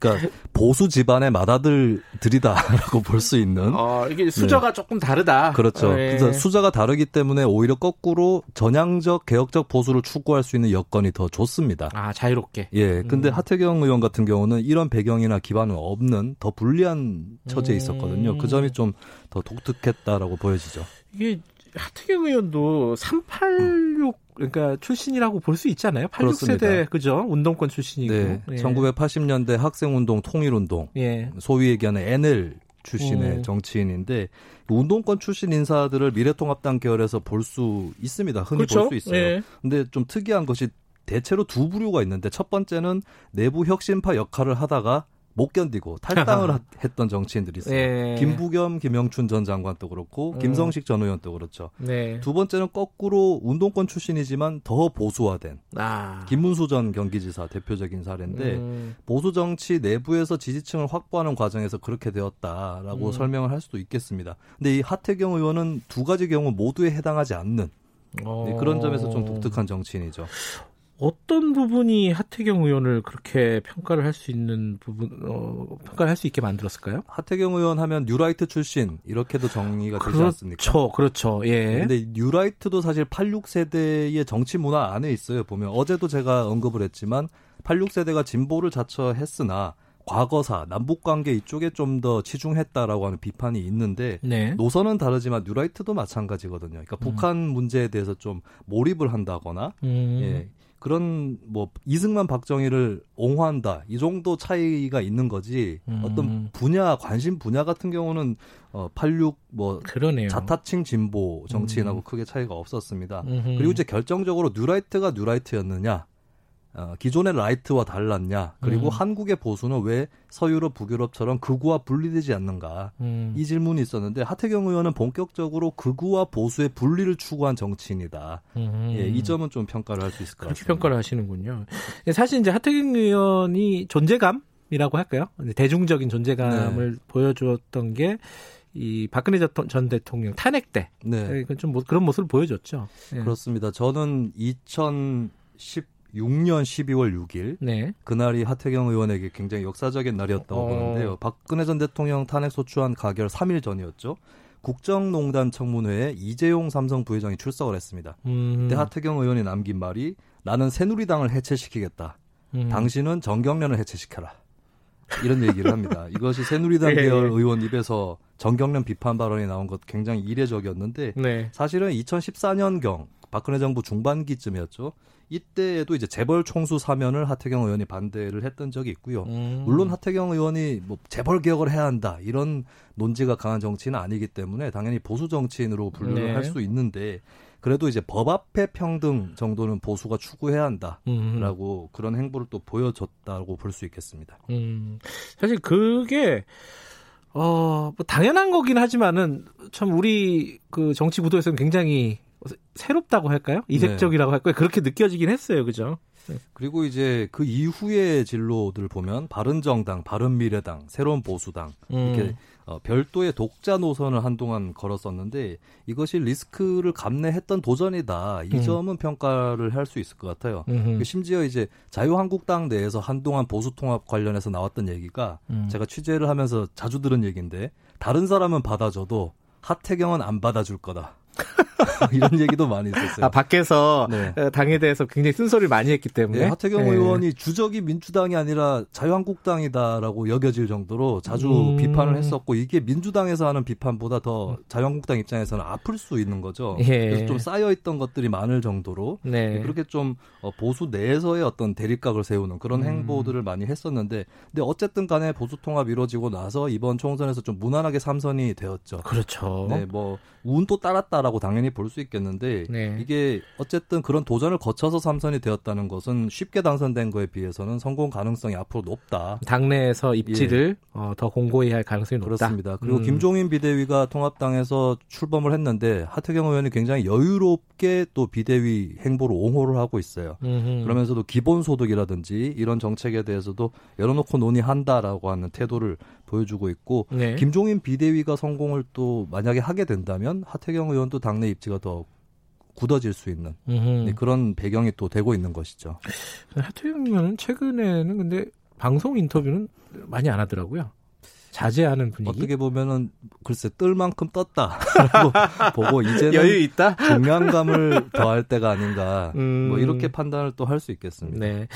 그러니까 보수 집안의 맏아들들이다라고 볼 수 있는.
어, 이게 수저가 네. 조금 다르다.
그렇죠. 네. 그래서 수저가 다르기 때문에 오히려 거꾸로 전향적 개혁적 보수를 추구할 수 있는 여건이 더 좋습니다.
아 자유롭게.
예. 근데 음. 하태경 의원 같은 경우는 이런 배경이나 기반은 없는 더 불리한 처지에 음. 있었거든요. 그 점이 좀 더 독특했다라고 보여지죠.
이게 하태경 의원도 386 그러니까 출신이라고 볼 수 있잖아요. 86세대 그죠? 운동권 출신이고. 네.
예. 1980년대 학생 운동 통일 운동. 예. 소위 얘기하는 NL 출신의 음. 정치인인데 운동권 출신 인사들을 미래통합당 계열에서 볼 수 있습니다. 흔히 그렇죠? 볼수 있어요. 예. 근데 좀 특이한 것이 대체로 두 부류가 있는데 첫 번째는 내부 혁신파 역할을 하다가 못 견디고 탈당을 했던 정치인들이 있어요. 네. 김부겸, 김영춘 전 장관도 그렇고 음. 김성식 전 의원도 그렇죠. 네. 두 번째는 거꾸로 운동권 출신이지만 더 보수화된 아. 김문수 전 경기지사 대표적인 사례인데 음. 보수 정치 내부에서 지지층을 확보하는 과정에서 그렇게 되었다라고 음. 설명을 할 수도 있겠습니다. 근데 이 하태경 의원은 두 가지 경우 모두에 해당하지 않는 네, 그런 점에서 좀 독특한 정치인이죠.
어떤 부분이 하태경 의원을 그렇게 평가를 할 수 있는 부분, 어, 평가를 할 수 있게 만들었을까요?
하태경 의원 하면 뉴라이트 출신 이렇게도 정의가 되지
그렇죠,
않습니까?
그렇죠, 그렇죠. 예.
근데 뉴라이트도 사실 86세대의 정치 문화 안에 있어요. 보면 어제도 제가 언급을 했지만 86세대가 진보를 자처했으나 과거사 남북 관계 이쪽에 좀 더 치중했다라고 하는 비판이 있는데 네. 노선은 다르지만 뉴라이트도 마찬가지거든요. 그러니까 음. 북한 문제에 대해서 좀 몰입을 한다거나 음. 예, 그런 뭐 이승만 박정희를 옹호한다 이 정도 차이가 있는 거지 음. 어떤 분야 관심 분야 같은 경우는 어86 뭐 그러네요. 자타칭 진보 정치인하고 음. 크게 차이가 없었습니다. 음흠. 그리고 이제 결정적으로 뉴라이트가 뉴라이트였느냐 어, 기존의 right와 달랐냐 그리고 음. 한국의 보수는 왜 서유럽 북유럽처럼 극우와 분리되지 않는가 음. 이 질문이 있었는데 하태경 의원은 본격적으로 극우와 보수의 분리를 추구한 정치인이다 음. 예, 이 점은 좀 평가를 할 수 있을 것
같습니다. 평가를 하시는군요. 사실 이제 하태경 의원이 존재감 이라고 할까요? 대중적인 존재감을 네. 보여주었던 게이 박근혜 전 대통령 탄핵 때 네. 좀 그런 모습을 보여줬죠.
예. 그렇습니다. 저는 2010 6년 12월 6일 네. 그날이 하태경 의원에게 굉장히 역사적인 날이었다고 어. 보는데요. 박근혜 전 대통령 탄핵 소추안 가결 3일 전이었죠. 국정농단 청문회에 이재용 삼성 부회장이 출석을 했습니다. 음. 그때 하태경 의원이 남긴 말이 나는 새누리당을 해체시키겠다. 음. 당신은 정경련을 해체시켜라. 이런 얘기를 합니다. 이것이 새누리당 네. 계열 의원 입에서 정경련 비판 발언이 나온 것 굉장히 이례적이었는데 네. 사실은 2014년경 박근혜 정부 중반기쯤이었죠. 이때에도 이제 재벌 총수 사면을 하태경 의원이 반대를 했던 적이 있고요. 음. 물론 하태경 의원이 뭐 재벌 개혁을 해야 한다 이런 논지가 강한 정치는 아니기 때문에 당연히 보수 정치인으로 분류를 네. 할수 있는데 그래도 이제 법 앞에 평등 정도는 보수가 추구해야 한다라고 음. 그런 행보를 또 보여줬다고 볼 수 있겠습니다. 음.
사실 그게 어, 뭐 당연한 거긴 하지만은 참 우리 그 정치 구도에서는 굉장히 새롭다고 할까요? 이색적이라고 네. 할까요? 그렇게 느껴지긴 했어요. 그죠?
네. 그리고 이제 그 이후의 진로들 보면 바른정당, 바른미래당, 새로운 보수당 이렇게 음. 어, 별도의 독자 노선을 한동안 걸었었는데 이것이 리스크를 감내했던 도전이다. 이 음. 점은 평가를 할 수 있을 것 같아요. 음흠. 그 심지어 이제 자유한국당 내에서 한동안 보수통합 관련해서 나왔던 얘기가 음. 제가 취재를 하면서 자주 들은 얘기인데 다른 사람은 받아줘도 하태경은 안 받아줄 거다. 이런 얘기도 많이 있었어요.
아, 밖에서 네. 당에 대해서 굉장히 쓴소리를 많이 했기 때문에. 네,
하태경 네. 의원이 주적이 민주당이 아니라 자유한국당이다라고 여겨질 정도로 자주 음... 비판을 했었고 이게 민주당에서 하는 비판보다 더 자유한국당 입장에서는 아플 수 있는 거죠. 예. 그래서 좀 쌓여 있던 것들이 많을 정도로 네. 그렇게 좀 어, 보수 내에서의 어떤 대립각을 세우는 그런 음... 행보들을 많이 했었는데 근데 어쨌든 간에 보수 통합 이루어지고 나서 이번 총선에서 좀 무난하게 삼선이 되었죠.
그렇죠.
네, 뭐 운도 따랐다 라고 당연히 볼 수 있겠는데 네. 이게 어쨌든 그런 도전을 거쳐서 삼선이 되었다는 것은 쉽게 당선된 거에 비해서는 성공 가능성이 앞으로 높다.
당내에서 입지를 예. 어, 더 공고히 할 가능성이 높다.
그렇습니다. 그리고 음. 김종인 비대위가 통합당에서 출범을 했는데 하태경 의원이 굉장히 여유롭게 또 비대위 행보를 옹호를 하고 있어요. 음흠. 그러면서도 기본소득이라든지 이런 정책에 대해서도 열어놓고 논의한다라고 하는 태도를 보여주고 있고 네. 김종인 비대위가 성공을 또 만약에 하게 된다면 하태경 의원도 당내 입지가 더 굳어질 수 있는 네, 그런 배경이 또 되고 있는 것이죠.
하태경 의원은 최근에는 근데 방송 인터뷰는 많이 안 하더라고요. 자제하는 분위기.
어떻게 보면은 글쎄 뜰 만큼 떴다라고 보고 이제는
여유 있다.
중량감을 더할 때가 아닌가. 음... 뭐 이렇게 판단을 또 할 수 있겠습니다. 네.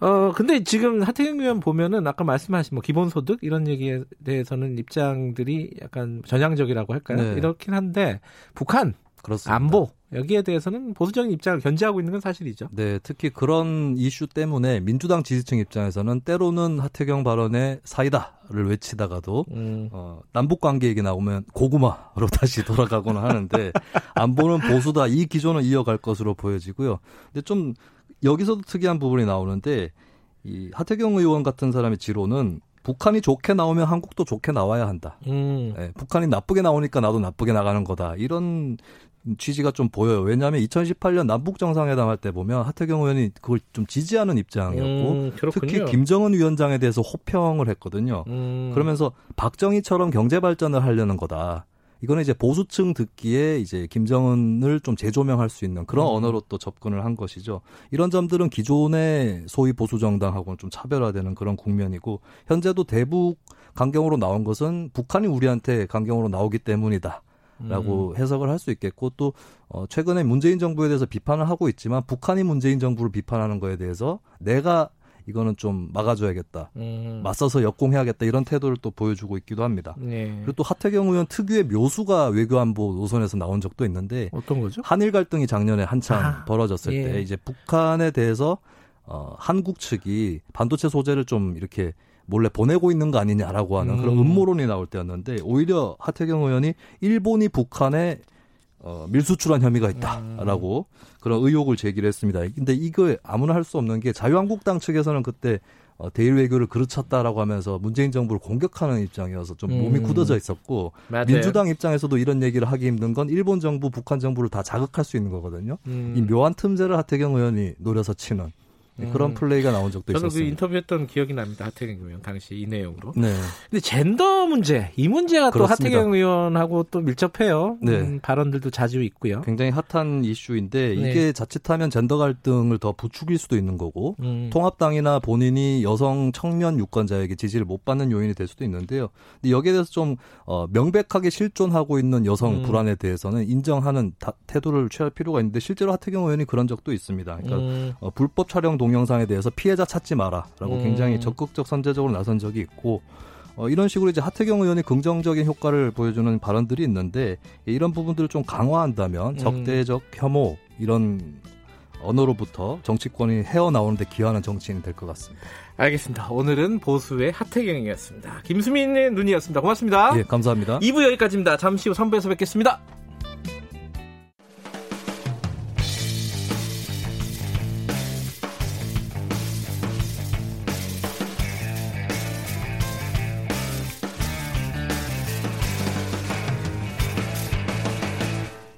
어, 근데 지금 하태경 의원 보면은 아까 말씀하신 뭐 기본소득 이런 얘기에 대해서는 입장들이 약간 전향적이라고 할까요? 네. 이렇긴 한데 북한 그렇습니다. 안보 여기에 대해서는 보수적인 입장을 견지하고 있는 건 사실이죠.
네, 특히 그런 이슈 때문에 민주당 지지층 입장에서는 때로는 하태경 발언에 사이다를 외치다가도 음. 어, 남북 관계 얘기 나오면 고구마로 다시 돌아가거나 하는데 안보는 보수다 이 기조는 이어갈 것으로 보여지고요. 근데 좀 여기서도 특이한 부분이 나오는데 이 하태경 의원 같은 사람의 지로는 북한이 좋게 나오면 한국도 좋게 나와야 한다. 음. 네, 북한이 나쁘게 나오니까 나도 나쁘게 나가는 거다. 이런 취지가 좀 보여요. 왜냐하면 2018년 남북 정상회담 할 때 보면 하태경 의원이 그걸 좀 지지하는 입장이었고 음, 특히 김정은 위원장에 대해서 호평을 했거든요. 음. 그러면서 박정희처럼 경제 발전을 하려는 거다. 이거는 이제 보수층 듣기에 이제 김정은을 좀 재조명할 수 있는 그런 음. 언어로 또 접근을 한 것이죠. 이런 점들은 기존의 소위 보수 정당하고는 좀 차별화되는 그런 국면이고 현재도 대북 강경으로 나온 것은 북한이 우리한테 강경으로 나오기 때문이다. 라고 음. 해석을 할 수 있겠고 또 어, 최근에 문재인 정부에 대해서 비판을 하고 있지만 북한이 문재인 정부를 비판하는 거에 대해서 내가 이거는 좀 막아줘야겠다. 음. 맞서서 역공해야겠다. 이런 태도를 또 보여주고 있기도 합니다. 네. 그리고 또 하태경 의원 특유의 묘수가 외교안보 노선에서 나온 적도 있는데
어떤 거죠?
한일 갈등이 작년에 한창 아, 벌어졌을 예. 때 이제 북한에 대해서 어, 한국 측이 반도체 소재를 좀 이렇게 몰래 보내고 있는 거 아니냐라고 하는 음. 그런 음모론이 나올 때였는데 오히려 하태경 의원이 일본이 북한에 어, 밀수출한 혐의가 있다라고 음. 그런 의혹을 제기를 했습니다. 근데 이거 아무나 할 수 없는 게 자유한국당 측에서는 그때 어, 대일 외교를 그르쳤다라고 하면서 문재인 정부를 공격하는 입장이어서 좀 몸이 음. 굳어져 있었고 맞아요. 민주당 입장에서도 이런 얘기를 하기 힘든 건 일본 정부, 북한 정부를 다 자극할 수 있는 거거든요. 음. 이 묘한 틈새를 하태경 의원이 노려서 치는 네, 그런 음. 플레이가 나온 적도
저는
그 있었어요.
그 인터뷰했던 기억이 납니다. 하태경 의원 당시 이 내용으로. 네. 근데 젠더 문제 이 문제가 그렇습니다. 또 하태경 의원하고 또 밀접해요. 네. 음, 발언들도 자주 있고요.
굉장히 핫한 이슈인데 네. 이게 자칫하면 젠더 갈등을 더 부추길 수도 있는 거고 음. 통합당이나 본인이 여성 청년 유권자에게 지지를 못 받는 요인이 될 수도 있는데요. 근데 여기에 대해서 좀 어, 명백하게 실존하고 있는 여성 음. 불안에 대해서는 인정하는 다, 태도를 취할 필요가 있는데 실제로 하태경 의원이 그런 적도 있습니다. 그러니까 음. 어, 불법 촬영 동 동영상에 대해서 피해자 찾지 마라라고 음. 굉장히 적극적 선제적으로 나선 적이 있고 어, 이런 식으로 이제 하태경 의원이 긍정적인 효과를 보여주는 발언들이 있는데 이런 부분들을 좀 강화한다면 음. 적대적 혐오 이런 언어로부터 정치권이 헤어나오는데 기여하는 정치인이 될 것 같습니다.
알겠습니다. 오늘은 보수의 하태경이었습니다. 김수민의 눈이었습니다. 고맙습니다.
예, 감사합니다.
2부 여기까지입니다. 잠시 후 3부에서 뵙겠습니다.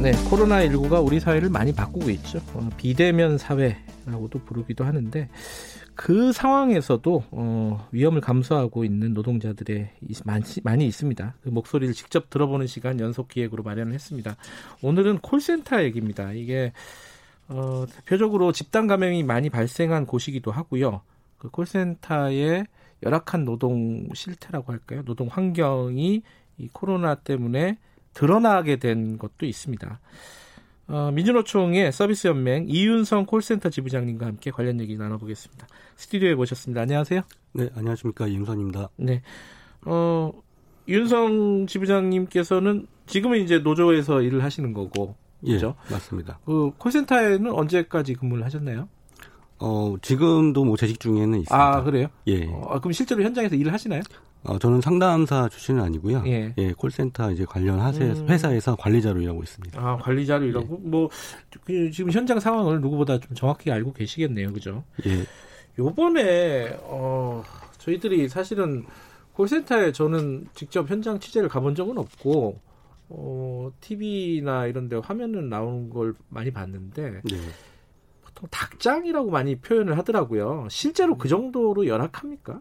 네, 코로나19가 우리 사회를 많이 바꾸고 있죠. 어, 비대면 사회라고도 부르기도 하는데 그 상황에서도 어, 위험을 감수하고 있는 노동자들의 많이, 많이 있습니다. 그 목소리를 직접 들어보는 시간 연속 기획으로 마련을 했습니다. 오늘은 콜센터 얘기입니다. 이게 어, 대표적으로 집단 감염이 많이 발생한 곳이기도 하고요. 그 콜센터의 열악한 노동 실태라고 할까요? 노동 환경이 이 코로나 때문에 드러나게 된 것도 있습니다. 어, 민주노총의 서비스 연맹 이윤성 콜센터 지부장님과 함께 관련 얘기 나눠보겠습니다. 스튜디오에 모셨습니다. 안녕하세요.
네, 안녕하십니까 이윤성입니다.
네, 어, 윤성 지부장님께서는 지금은 이제 노조에서 일을 하시는 거고,
예, 그죠? 맞습니다.
그 콜센터에는 언제까지 근무를 하셨나요?
어, 지금도 뭐 재직 중에는 있습니다.
아, 그래요?
예.
어, 그럼 실제로 현장에서 일을 하시나요?
어, 저는 상담사 출신은 아니고요. 예. 예 콜센터 이제 관련 하세, 음. 회사에서 관리자로 일하고 있습니다.
아, 관리자로 예. 일하고, 뭐, 그 지금 현장 상황을 누구보다 좀 정확히 알고 계시겠네요. 그죠?
예.
요번에, 어, 저희들이 사실은 콜센터에 저는 직접 현장 취재를 가본 적은 없고, 어, TV나 이런 데 화면은 나오는 걸 많이 봤는데, 네. 보통 닭장이라고 많이 표현을 하더라고요. 실제로 그 정도로 열악합니까?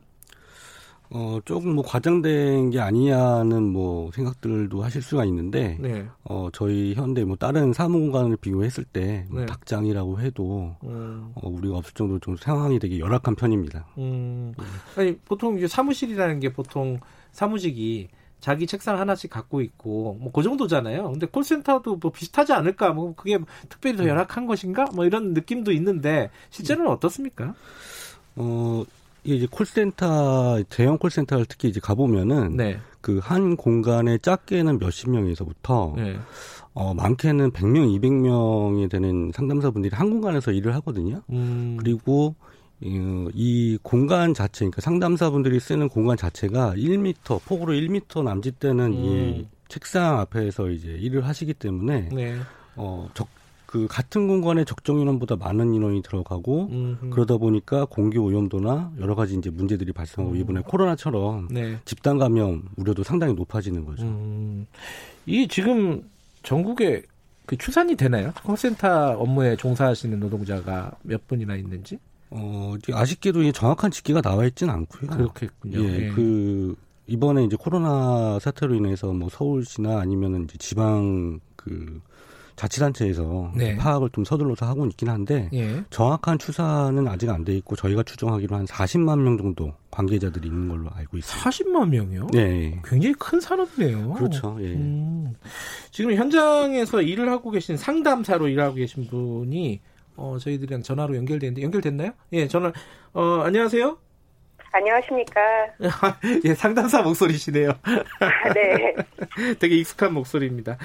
어, 조금 뭐 과장된 게 아니냐는 뭐 생각들도 하실 수가 있는데, 네. 어, 저희 현대 뭐 다른 사무공간을 비교했을 때, 뭐 네. 닭장이라고 해도, 음. 어, 우리가 없을 정도로 좀 상황이 되게 열악한 편입니다. 음.
아니, 보통 이제 사무실이라는 게 보통 사무직이 자기 책상 하나씩 갖고 있고 뭐 그 정도잖아요. 근데 콜센터도 뭐 비슷하지 않을까? 뭐 그게 특별히 더 음. 열악한 것인가? 뭐 이런 느낌도 있는데 실제로는 어떻습니까?
어 이제 콜센터 대형 콜센터를 특히 이제 가보면은 네. 그한 공간에 작게는 몇십 명에서부터 네. 어 많게는 100명, 200명이 되는 상담사분들이 한 공간에서 일을 하거든요. 음. 그리고 이 공간 자체, 그러니까 상담사분들이 쓰는 공간 자체가 1미터, 폭으로 1미터 남짓되는 음. 이 책상 앞에서 이제 일을 하시기 때문에, 네. 어, 적, 그 같은 공간에 적정 인원보다 많은 인원이 들어가고 음흠. 그러다 보니까 공기 오염도나 여러 가지 이제 문제들이 발생하고 음. 이번에 코로나처럼 네. 집단 감염 우려도 상당히 높아지는 거죠. 음.
이 지금 전국에 그 추산이 되나요? 콜센터 업무에 종사하시는 노동자가 몇 분이나 있는지?
어, 아쉽게도 정확한 집계가 나와 있지는 않고요.
그렇겠군요.
예, 예. 그 이번에 이제 코로나 사태로 인해서 뭐 서울시나 아니면은 이제 지방 그 자치단체에서 네. 파악을 좀 서둘러서 하고 있긴 한데 예. 정확한 추산은 아직 안 돼 있고 저희가 추정하기로 한 40만 명 정도 관계자들이 있는 걸로 알고 있습니다.
40만 명이요?
네.
굉장히 큰 산업이네요.
그렇죠. 예. 음.
지금 현장에서 일을 하고 계신 상담사로 일하고 계신 분이 어, 저희들이랑 전화로 연결되는데 연결됐나요? 예, 전화 어, 안녕하세요.
안녕하십니까.
예, 상담사 목소리시네요.
네.
되게 익숙한 목소리입니다.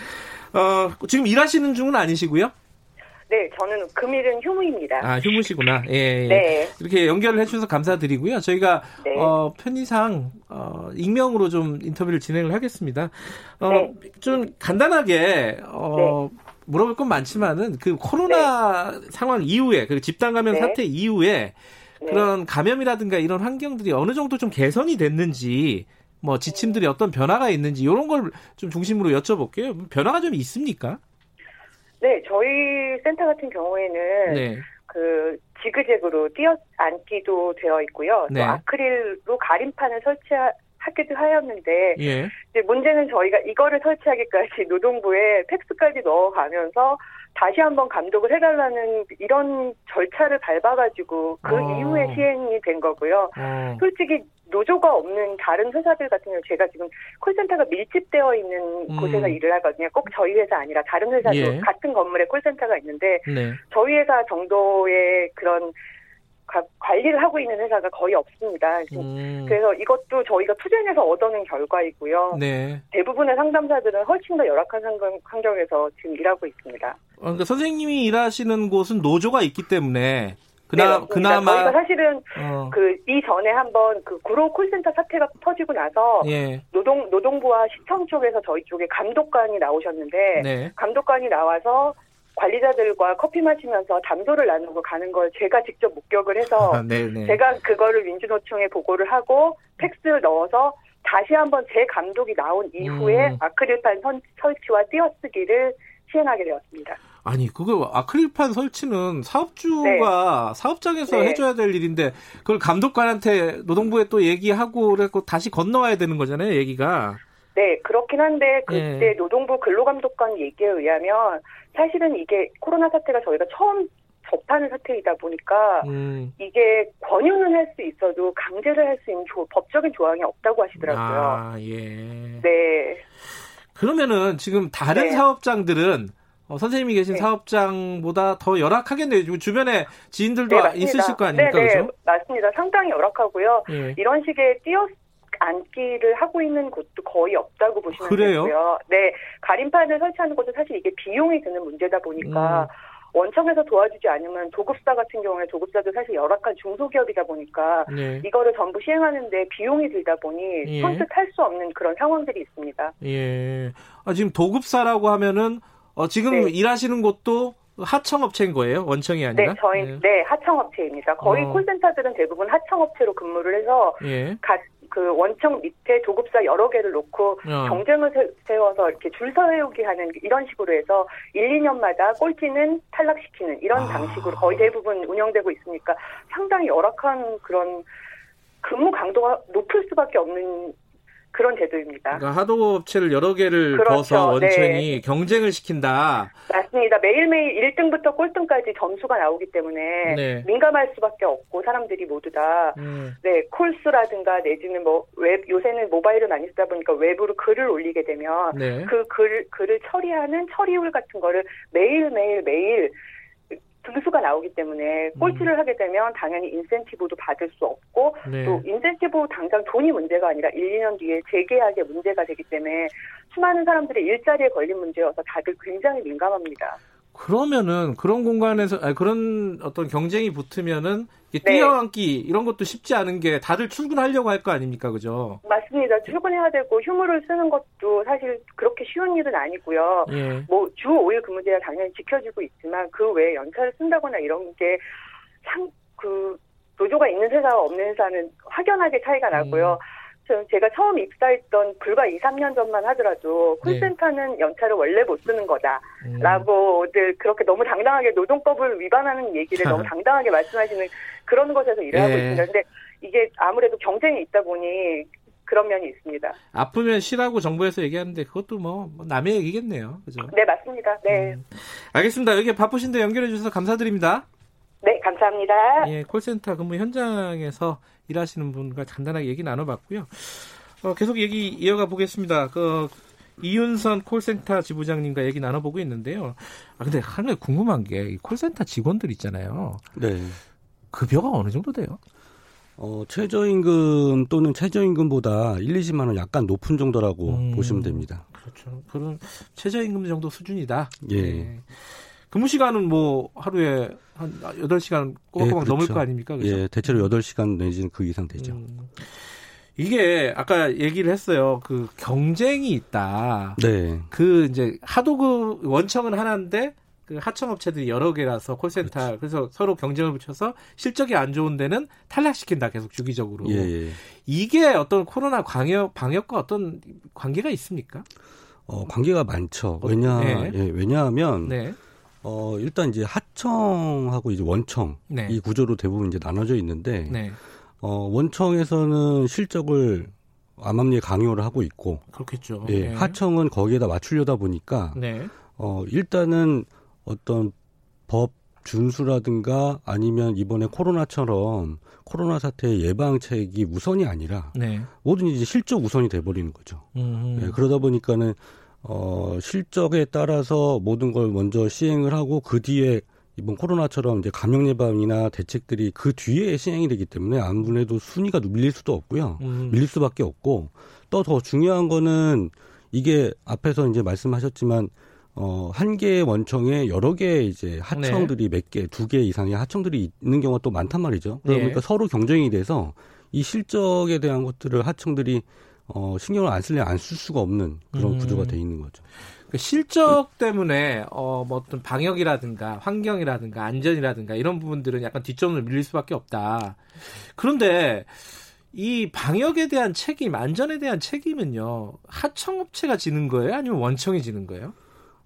어, 지금 일하시는 중은 아니시고요?
네, 저는 금일은 휴무입니다.
아, 휴무시구나. 예, 예. 네. 이렇게 연결을 해주셔서 감사드리고요. 저희가, 네. 어, 편의상, 어, 익명으로 좀 인터뷰를 진행을 하겠습니다. 어, 네. 좀 간단하게, 어, 네. 물어볼 건 많지만은 그 코로나 네. 상황 이후에 그 집단 감염 네. 사태 이후에 네. 그런 감염이라든가 이런 환경들이 어느 정도 좀 개선이 됐는지 뭐 지침들이 어떤 변화가 있는지 이런 걸 좀 중심으로 여쭤볼게요. 변화가 좀 있습니까?
네, 저희 센터 같은 경우에는 네. 그 지그재그로 뛰어 앉기도 되어 있고요. 네. 또 아크릴로 가림판을 설치하 하기도 하였는데 예. 이제 문제는 저희가 이거를 설치하기까지 노동부에 팩스까지 넣어가면서 다시 한번 감독을 해달라는 이런 절차를 밟아가지고 그 어. 이후에 시행이 된 거고요. 어. 솔직히 노조가 없는 다른 회사들 같은 경우 제가 지금 콜센터가 밀집되어 있는 음. 곳에서 일을 하거든요. 꼭 저희 회사 아니라 다른 회사도 예. 같은 건물에 콜센터가 있는데 네. 저희 회사 정도의 그런 관리를 하고 있는 회사가 거의 없습니다. 음. 그래서 이것도 저희가 투쟁해서 얻어낸 결과이고요. 네. 대부분의 상담사들은 훨씬 더 열악한 환경, 에서 지금 일하고 있습니다.
어, 그러니까 선생님이 일하시는 곳은 노조가 있기 때문에 그나, 네, 그나마
저희가 사실은 어. 그 이전에 한번 그 구로 콜센터 사태가 터지고 나서 예. 노동 노동부와 시청 쪽에서 저희 쪽에 감독관이 나오셨는데 네. 감독관이 나와서 관리자들과 커피 마시면서 담소를 나누고 가는 걸 제가 직접 목격을 해서 아, 네, 네. 제가 그거를 민주노총에 보고를 하고 텍스를 넣어서 다시 한번 제 감독이 나온 이후에 음. 아크릴판 선, 설치와 띄어쓰기를 시행하게 되었습니다.
아니 그거 아크릴판 설치는 사업주가 네. 사업장에서 네. 해줘야 될 일인데 그걸 감독관한테 노동부에 또 얘기하고 그래고 다시 건너와야 되는 거잖아요 얘기가.
네 그렇긴 한데 그때 네. 노동부 근로감독관 얘기에 의하면 사실은 이게 코로나 사태가 저희가 처음 접하는 사태이다 보니까 음. 이게 권유는 할 수 있어도 강제를 할 수 있는 조, 법적인 조항이 없다고 하시더라고요.
아, 예.
네.
그러면은 지금 다른 네. 사업장들은 어, 선생님이 계신 네. 사업장보다 더 열악하겠네요. 주변에 지인들도 네, 있으실 거 아닙니까? 네, 네, 그렇죠?
맞습니다. 상당히 열악하고요. 예. 이런 식의 띄어 앉기를 하고 있는 곳도 거의 없다고 보시면 그래요? 되고요. 네, 가림판을 설치하는 것도 사실 이게 비용이 드는 문제다 보니까 음. 원청에서 도와주지 않으면 도급사 같은 경우에 도급사도 사실 열악한 중소기업이다 보니까 네. 이거를 전부 시행하는데 비용이 들다 보니 예. 선뜻 할 수 없는 그런 상황들이 있습니다.
예. 아, 지금 도급사라고 하면은 어, 지금 네. 일하시는 곳도 하청업체인 거예요? 원청이 아니라?
네, 저희 네, 네 하청업체입니다. 거의 어. 콜센터들은 대부분 하청업체로 근무를 해서 예. 각, 그 원청 밑에 도급사 여러 개를 놓고 어. 경쟁을 세워서 이렇게 줄 서세우기 하는 이런 식으로 해서 1, 2년마다 꼴찌는 탈락시키는 이런 아. 방식으로 거의 대부분 운영되고 있으니까 상당히 열악한 그런 근무 강도가 높을 수밖에 없는 그런 제도입니다.
그러니까 하청업체를 여러 개를 그렇죠. 둬서 원청이 네. 경쟁을 시킨다.
맞습니다. 매일매일 1등부터 꼴등까지 점수가 나오기 때문에 네. 민감할 수밖에 없고 사람들이 모두 다 음. 네, 콜 수라든가 내지는 뭐 웹 요새는 모바일을 많이 쓰다 보니까 웹으로 글을 올리게 되면 네. 그 글, 글을 처리하는 처리율 같은 거를 매일매일 매일 등수가 나오기 때문에 꼴찌를 음. 하게 되면 당연히 인센티브도 받을 수 없고 네. 또 인센티브 당장 돈이 문제가 아니라 1, 2년 뒤에 재계약에 문제가 되기 때문에 수많은 사람들이 일자리에 걸린 문제여서 다들 굉장히 민감합니다.
그러면은 그런 공간에서 아니, 그런 어떤 경쟁이 붙으면은 네. 뛰어앉기 이런 것도 쉽지 않은 게 다들 출근하려고 할 거 아닙니까, 그죠?
맞습니다. 출근해야 되고 휴무를 쓰는 것도 사실 그렇게 쉬운 일은 아니고요. 예. 뭐주 5일 근무제가 당연히 지켜지고 있지만 그 외에 연차를 쓴다거나 이런 게상그 노조가 있는 회사와 없는 회사는 확연하게 차이가 나고요. 음. 제가 처음 입사했던 불과 2, 3년 전만 하더라도 네. 콜센터는 네. 연차를 원래 못 쓰는 거다라고들 음. 그렇게 너무 당당하게 노동법을 위반하는 얘기를 너무 당당하게 말씀하시는 그런 곳에서 일을 네. 하고 있습니다. 근데 이게 아무래도 경쟁이 있다 보니 그런 면이 있습니다.
아프면 쉬라고 정부에서 얘기하는데 그것도 뭐, 뭐 남의 얘기겠네요. 그죠?
네, 맞습니다. 네. 음.
알겠습니다. 여기 바쁘신데 연결해 주셔서 감사드립니다.
네, 감사합니다.
예, 콜센터 근무 현장에서 일하시는 분과 간단하게 얘기 나눠봤고요. 어, 계속 얘기 이어가 보겠습니다. 그 이윤선 콜센터 지부장님과 얘기 나눠보고 있는데요. 아 근데 하나 궁금한 게 콜센터 직원들 있잖아요. 네. 급여가 어느 정도 돼요?
어, 최저임금 또는 최저임금보다 1, 20만 원 약간 높은 정도라고 음, 보시면 됩니다.
그렇죠. 그런 최저임금 정도 수준이다. 예. 네. 근무 시간은 뭐 하루에 한 8시간 꼬박꼬박 예, 그렇죠. 넘을 거 아닙니까?
그렇죠? 예, 대체로 8시간 내지는 그 이상 되죠. 음.
이게 아까 얘기를 했어요. 그 경쟁이 있다. 네. 그 이제 하도 그 원청은 하나인데 그 하청업체들이 여러 개라서 콜센터 그렇죠. 그래서 서로 경쟁을 붙여서 실적이 안 좋은 데는 탈락시킨다 계속 주기적으로. 예, 예. 이게 어떤 코로나 방역 방역과 어떤 관계가 있습니까?
어, 관계가 많죠. 왜냐 네. 예, 왜냐하면 네. 어, 일단 이제 하청하고 이제 원청 네. 이 구조로 대부분 이제 나눠져 있는데 네. 어, 원청에서는 실적을 암암리에 강요를 하고 있고
그렇겠죠.
예, 네. 하청은 거기에다 맞추려다 보니까 네. 어, 일단은 어떤 법 준수라든가 아니면 이번에 코로나처럼 코로나 사태의 예방책이 우선이 아니라 네. 모든 이제 실적 우선이 돼버리는 거죠. 예, 그러다 보니까는 어, 실적에 따라서 모든 걸 먼저 시행을 하고 그 뒤에 이번 코로나처럼 이제 감염 예방이나 대책들이 그 뒤에 시행이 되기 때문에 아무래도 순위가 밀릴 수도 없고요. 음. 밀릴 수밖에 없고 또 더 중요한 거는 이게 앞에서 이제 말씀하셨지만 어, 한 개의 원청에 여러 개의 이제 하청들이 네. 몇 개, 두 개 이상의 하청들이 있는 경우가 또 많단 말이죠. 그러니까 네. 서로 경쟁이 돼서 이 실적에 대한 것들을 하청들이 어, 신경을 안 쓸래 안쓸 수가 없는 그런 음. 구조가 돼 있는 거죠.
그 실적 때문에 어, 뭐 어떤 방역이라든가 환경이라든가 안전이라든가 이런 부분들은 약간 뒷전으로 밀릴 수밖에 없다. 그런데 이 방역에 대한 책임, 안전에 대한 책임은요 하청업체가 지는 거예요, 아니면 원청이 지는 거예요?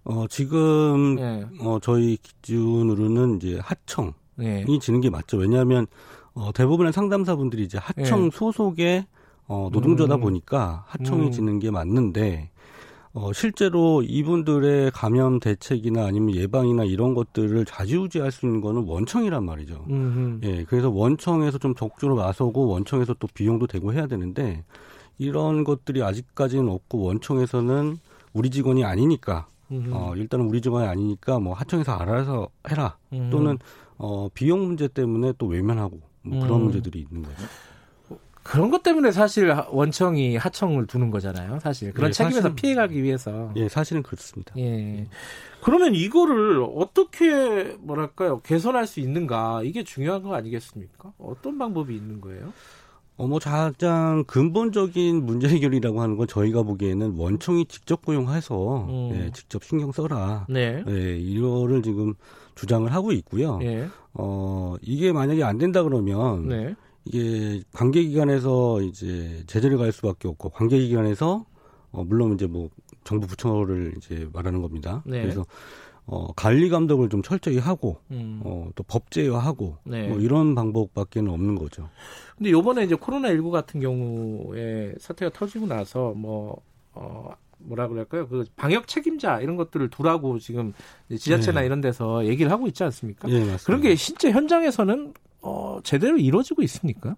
어 지금 네. 어 저희 기준으로는 이제 하청이 네. 지는 게 맞죠. 왜냐하면 어, 대부분의 상담사분들이 이제 하청 네. 소속의 어, 노동조다 음. 보니까 하청이 음. 지는 게 맞는데 어, 실제로 이분들의 감염 대책이나 아니면 예방이나 이런 것들을 자지우지할 수 있는 거는 원청이란 말이죠. 음흠. 예, 그래서 원청에서 좀 적극적으로 나서고 원청에서 또 비용도 되고 해야 되는데 이런 것들이 아직까지는 없고 원청에서는 우리 직원이 아니니까 어, 일단은 우리 직원이 아니니까 뭐 하청에서 알아서 해라 음. 또는 어, 비용 문제 때문에 또 외면하고 뭐 그런 음. 문제들이 있는 거죠.
그런 것 때문에 사실 원청이 하청을 두는 거잖아요. 사실 그런 예, 책임에서 피해가기 위해서.
예, 사실은 그렇습니다. 예.
그러면 이거를 어떻게 뭐랄까요 개선할 수 있는가 이게 중요한 거 아니겠습니까? 어떤 방법이 있는 거예요?
어, 뭐, 가장 근본적인 문제 해결이라고 하는 건 저희가 보기에는 원청이 직접 고용해서, 음. 예, 직접 신경 써라. 네. 예, 이거를 지금 주장을 하고 있고요. 예. 어, 이게 만약에 안 된다 그러면, 네. 이게 관계기관에서 이제 제재를 갈 수밖에 없고 관계기관에서 어 물론 이제 뭐 정부 부처를 이제 말하는 겁니다. 네. 그래서 어, 관리 감독을 좀 철저히 하고, 음. 어, 또 법제화하고, 네. 뭐 이런 방법밖에는 없는 거죠.
근데 요번에 이제 코로나 19 같은 경우에 사태가 터지고 나서 뭐, 어, 뭐라 그럴까요? 그 방역 책임자 이런 것들을 두라고 지금 지자체나 네. 이런 데서 얘기를 하고 있지 않습니까? 네, 그런 게 실제 현장에서는 어, 제대로 이루어지고 있습니까?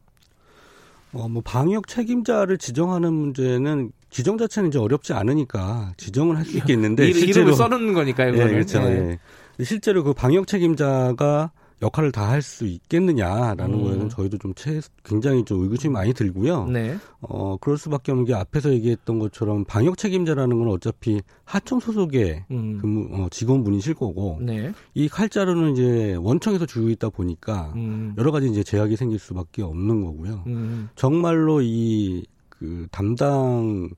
어, 뭐 방역 책임자를 지정하는 문제는 지정 자체는 이제 어렵지 않으니까 지정을 할 수 있겠는데
실제로 써놓는 거니까요. 예,
그렇죠. 네. 예. 실제로 그 방역 책임자가 역할을 다 할 수 있겠느냐라는 음. 거에는 저희도 좀 채, 굉장히 좀 의구심이 많이 들고요. 네. 어, 그럴 수밖에 없는 게 앞에서 얘기했던 것처럼 방역 책임자라는 건 어차피 하청 소속의 음. 근무, 어, 직원분이실 거고, 네. 이 칼자루는 이제 원청에서 주고 있다 보니까 음. 여러 가지 이제 제약이 생길 수밖에 없는 거고요. 음. 정말로 이 그 담당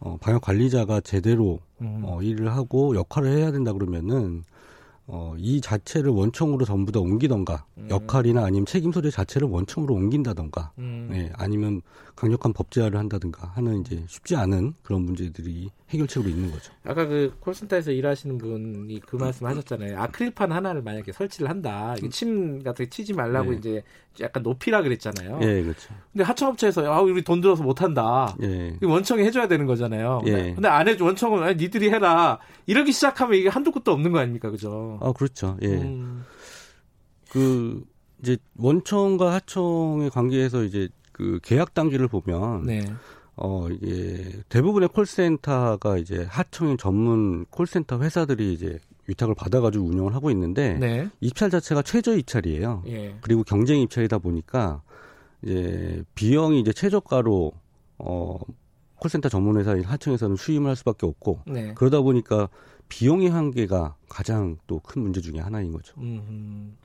어, 방역 관리자가 제대로 음. 어, 일을 하고 역할을 해야 된다 그러면은 어, 이 자체를 원청으로 전부 다 옮기던가 음. 역할이나 아니면 책임 소재 자체를 원청으로 옮긴다던가 음. 예, 아니면 강력한 법제화를 한다든가 하는 이제 쉽지 않은 그런 문제들이 해결책으로 있는 거죠.
아까 그 콜센터에서 일하시는 분이 그 말씀 하셨잖아요. 아크릴판 하나를 만약에 설치를 한다. 침 같은 게 치지 말라고 네. 이제 약간 높이라 그랬잖아요.
예, 그렇죠.
근데 하청업체에서 아, 우리 돈 들어서 못 한다. 예. 원청이 해줘야 되는 거잖아요. 예. 근데 안 해줘 원청은 아니, 니들이 해라. 이러기 시작하면 이게 한두 끝도 없는 거 아닙니까, 그죠?
아, 그렇죠. 예. 음. 그 이제 원청과 하청의 관계에서 이제 그 계약 단계를 보면 네. 어 이게 대부분의 콜센터가 이제 하청인 전문 콜센터 회사들이 이제 위탁을 받아가지고 운영을 하고 있는데 네. 입찰 자체가 최저 입찰이에요. 예. 그리고 경쟁 입찰이다 보니까 이제 비용이 이제 최저가로 어 콜센터 전문 회사인 하청에서는 수임을 할 수밖에 없고 네. 그러다 보니까 비용의 한계가 가장 또 큰 문제 중의 하나인 거죠. 음.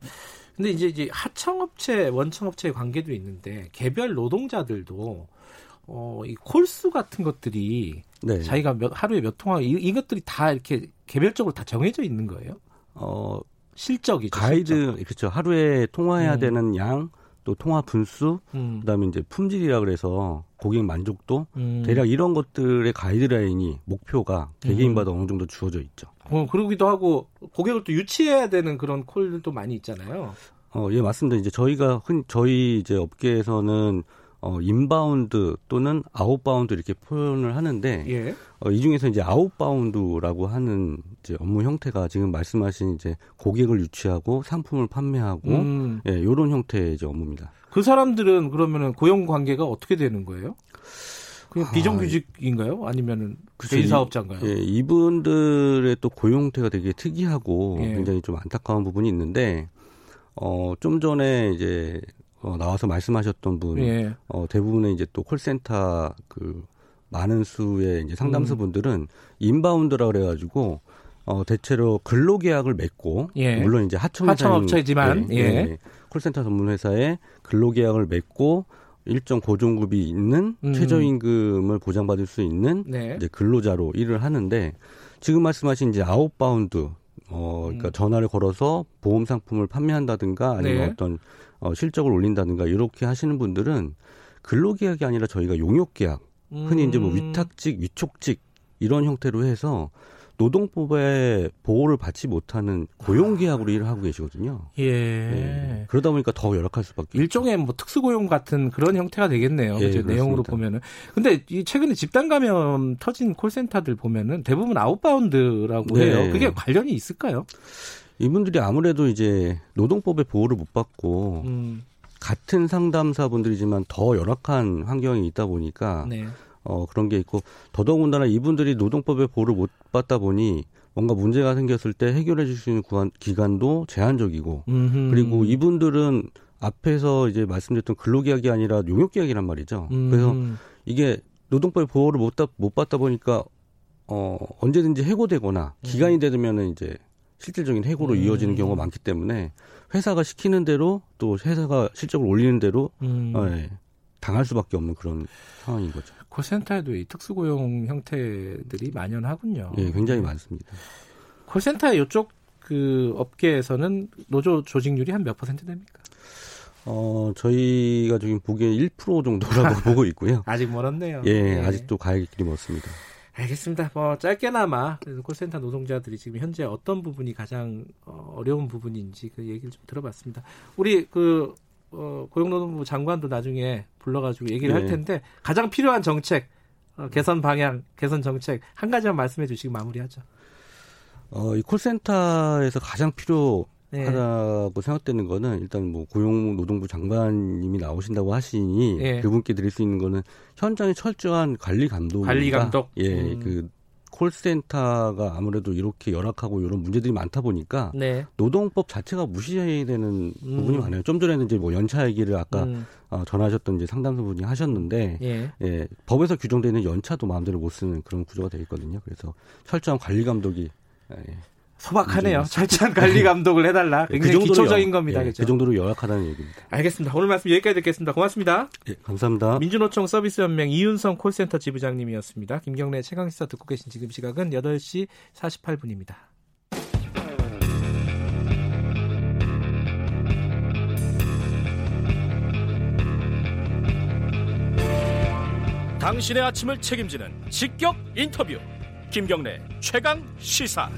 근데 이제 이제 하청업체, 원청업체의 관계도 있는데 개별 노동자들도 어, 이 콜수 같은 것들이 네. 자기가 몇, 하루에 몇 통화 이, 이것들이 다 이렇게 개별적으로 다 정해져 있는 거예요? 어, 실적이죠.
가이드 실적. 그렇죠. 하루에 통화해야 음. 되는 양, 또 통화 분수, 음. 그다음에 이제 품질이라 그래서 고객 만족도, 음. 대략 이런 것들의 가이드라인이 목표가 개개인마다 음. 어느 정도 주어져 있죠.
어, 그러기도 하고 고객을 또 유치해야 되는 그런 콜들도 많이 있잖아요.
어, 예, 맞습니다. 이제 저희가 흔 저희 이제 업계에서는 어, inbound 또는 outbound 이렇게 표현을 하는데 예. 어, 이 중에서 이제 outbound라고 하는 이제 업무 형태가 지금 말씀하신 이제 고객을 유치하고 상품을 판매하고 음. 예, 요런 형태의 이제 업무입니다.
그 사람들은 그러면은 고용 관계가 어떻게 되는 거예요? 그냥 비정규직인가요? 아니면은 개인 사업자인가요?
예, 이분들의 또 고용태가 되게 특이하고 예. 굉장히 좀 안타까운 부분이 있는데 어, 좀 전에 이제 어, 나와서 말씀하셨던 분, 예. 어, 대부분의 이제 또 콜센터 그 많은 수의 이제 상담소분들은 음. 인바운드라 그래가지고 어, 대체로 근로계약을 맺고 예. 물론 이제 하청
하청업체지만 예, 예. 예.
콜센터 전문 회사에 근로계약을 맺고 일정 고정급이 있는 음. 최저임금을 보장받을 수 있는 네. 이제 근로자로 일을 하는데 지금 말씀하신 이제 outbound 어 그러니까 음. 전화를 걸어서 보험 상품을 판매한다든가 아니면 네. 어떤 어, 실적을 올린다든가 이렇게 하시는 분들은 근로계약이 아니라 저희가 용역계약, 흔히 이제 뭐 음. 위탁직, 위촉직 이런 형태로 해서 노동법의 보호를 받지 못하는 고용계약으로 일을 하고 계시거든요. 예. 네. 그러다 보니까 더 열악할 수밖에.
일종의 뭐 특수고용 같은 그런 형태가 되겠네요. 예, 내용으로 보면은. 근데 이 최근에 집단 감염 터진 콜센터들 보면은 대부분 outbound라고 네. 해요. 그게 관련이 있을까요?
이분들이 아무래도 이제 노동법의 보호를 못 받고 음. 같은 상담사분들이지만 더 열악한 환경이 있다 보니까 네. 어 그런 게 있고 더더군다나 이분들이 노동법의 보호를 못 받다 보니 뭔가 문제가 생겼을 때 해결해 줄 수 있는 기관, 기관도 제한적이고 음흠. 그리고 이분들은 앞에서 이제 말씀드렸던 근로계약이 아니라 용역계약이란 말이죠. 음. 그래서 이게 노동법의 보호를 못, 못 받다 보니까 어 언제든지 해고되거나 기간이 음. 되면은 이제 실질적인 해고로 음. 이어지는 경우가 많기 때문에 회사가 시키는 대로 또 회사가 실적을 올리는 대로 음. 어, 예, 당할 수밖에 없는 그런 상황인 거죠.
콜센터에도 이 특수고용 형태들이 만연하군요.
예, 굉장히 많습니다.
콜센터 이쪽 그 업계에서는 노조 조직률이 한 몇 퍼센트 됩니까?
어, 저희가 지금 보기에 1% 정도라고 보고 있고요.
아직 멀었네요.
예, 네. 아직도 가야 할 길이 멀습니다.
알겠습니다. 뭐 짧게나마 콜센터 노동자들이 지금 현재 어떤 부분이 가장 어, 어려운 부분인지 그 얘기를 좀 들어봤습니다. 우리 그 어, 고용노동부 장관도 나중에 불러가지고 얘기를 네. 할 텐데 가장 필요한 정책, 어, 개선 방향, 개선 정책 한 가지만 말씀해 주시고 마무리하죠.
어, 이 콜센터에서 가장 필요 네. 하다고 생각되는 거는 일단 뭐 고용노동부 장관님이 나오신다고 하시니 네. 그분께 드릴 수 있는 거는 현장에 철저한 관리 감독
관리 감독
예 음. 그 콜센터가 아무래도 이렇게 열악하고 이런 문제들이 많다 보니까 네. 노동법 자체가 무시되는 음. 부분이 많아요. 좀 전에는 이제 뭐 연차 얘기를 아까 음. 어, 전하셨던 이제 상담소분이 하셨는데 예. 예. 법에서 규정되는 연차도 마음대로 못 쓰는 그런 구조가 되어 있거든요. 그래서 철저한 관리 감독이 예.
소박하네요. 철저한 관리 감독을 해달라. 네, 그 굉장히 그 기초적인 겁니다.
예, 그 정도로 열악하다는 얘기입니다.
알겠습니다. 오늘 말씀 여기까지 듣겠습니다. 고맙습니다.
예, 감사합니다.
민주노총 서비스연맹 이윤성 콜센터 지부장님이었습니다. 김경래 최강시사 듣고 계신 지금 시각은 8시 48분입니다.
당신의 아침을 책임지는 직격 인터뷰. 김경래 최강 시사.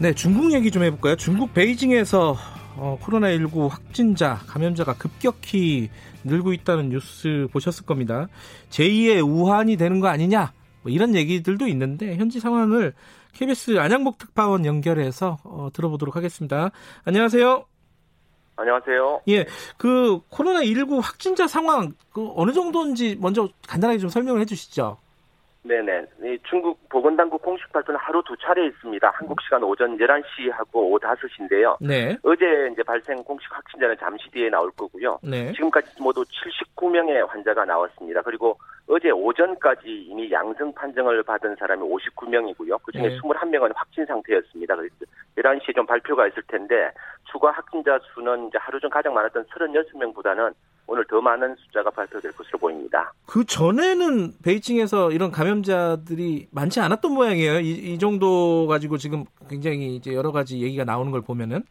네, 중국 얘기 좀 해볼까요? 중국 베이징에서 어, 코로나19 확진자, 감염자가 급격히 늘고 있다는 뉴스 보셨을 겁니다. 제2의 우한이 되는 거 아니냐? 뭐 이런 얘기들도 있는데 현지 상황을 KBS 안양복 특파원 연결해서 어, 들어보도록 하겠습니다. 안녕하세요.
안녕하세요.
예, 그 코로나 19 확진자 상황 그 어느 정도인지 먼저 간단하게 좀 설명을 해주시죠.
네네. 중국 보건당국 공식 발표는 하루 두 차례 있습니다. 한국 시간 오전 11시하고 오후 5시인데요. 네. 어제 이제 발생 공식 확진자는 잠시 뒤에 나올 거고요. 네. 지금까지 모두 79명의 환자가 나왔습니다. 그리고 어제 오전까지 이미 양성 판정을 받은 사람이 59명이고요. 그중에 네. 21명은 확진 상태였습니다. 그래서 11시에 좀 발표가 있을 텐데 추가 확진자 수는 이제 하루 전 가장 많았던 36명보다는 오늘 더 많은 숫자가 발표될 것으로 보입니다.
그 전에는 베이징에서 이런 감염자들이 많지 않았던 모양이에요. 이, 이 정도 가지고 지금 굉장히 이제 여러 가지 얘기가 나오는 걸 보면은.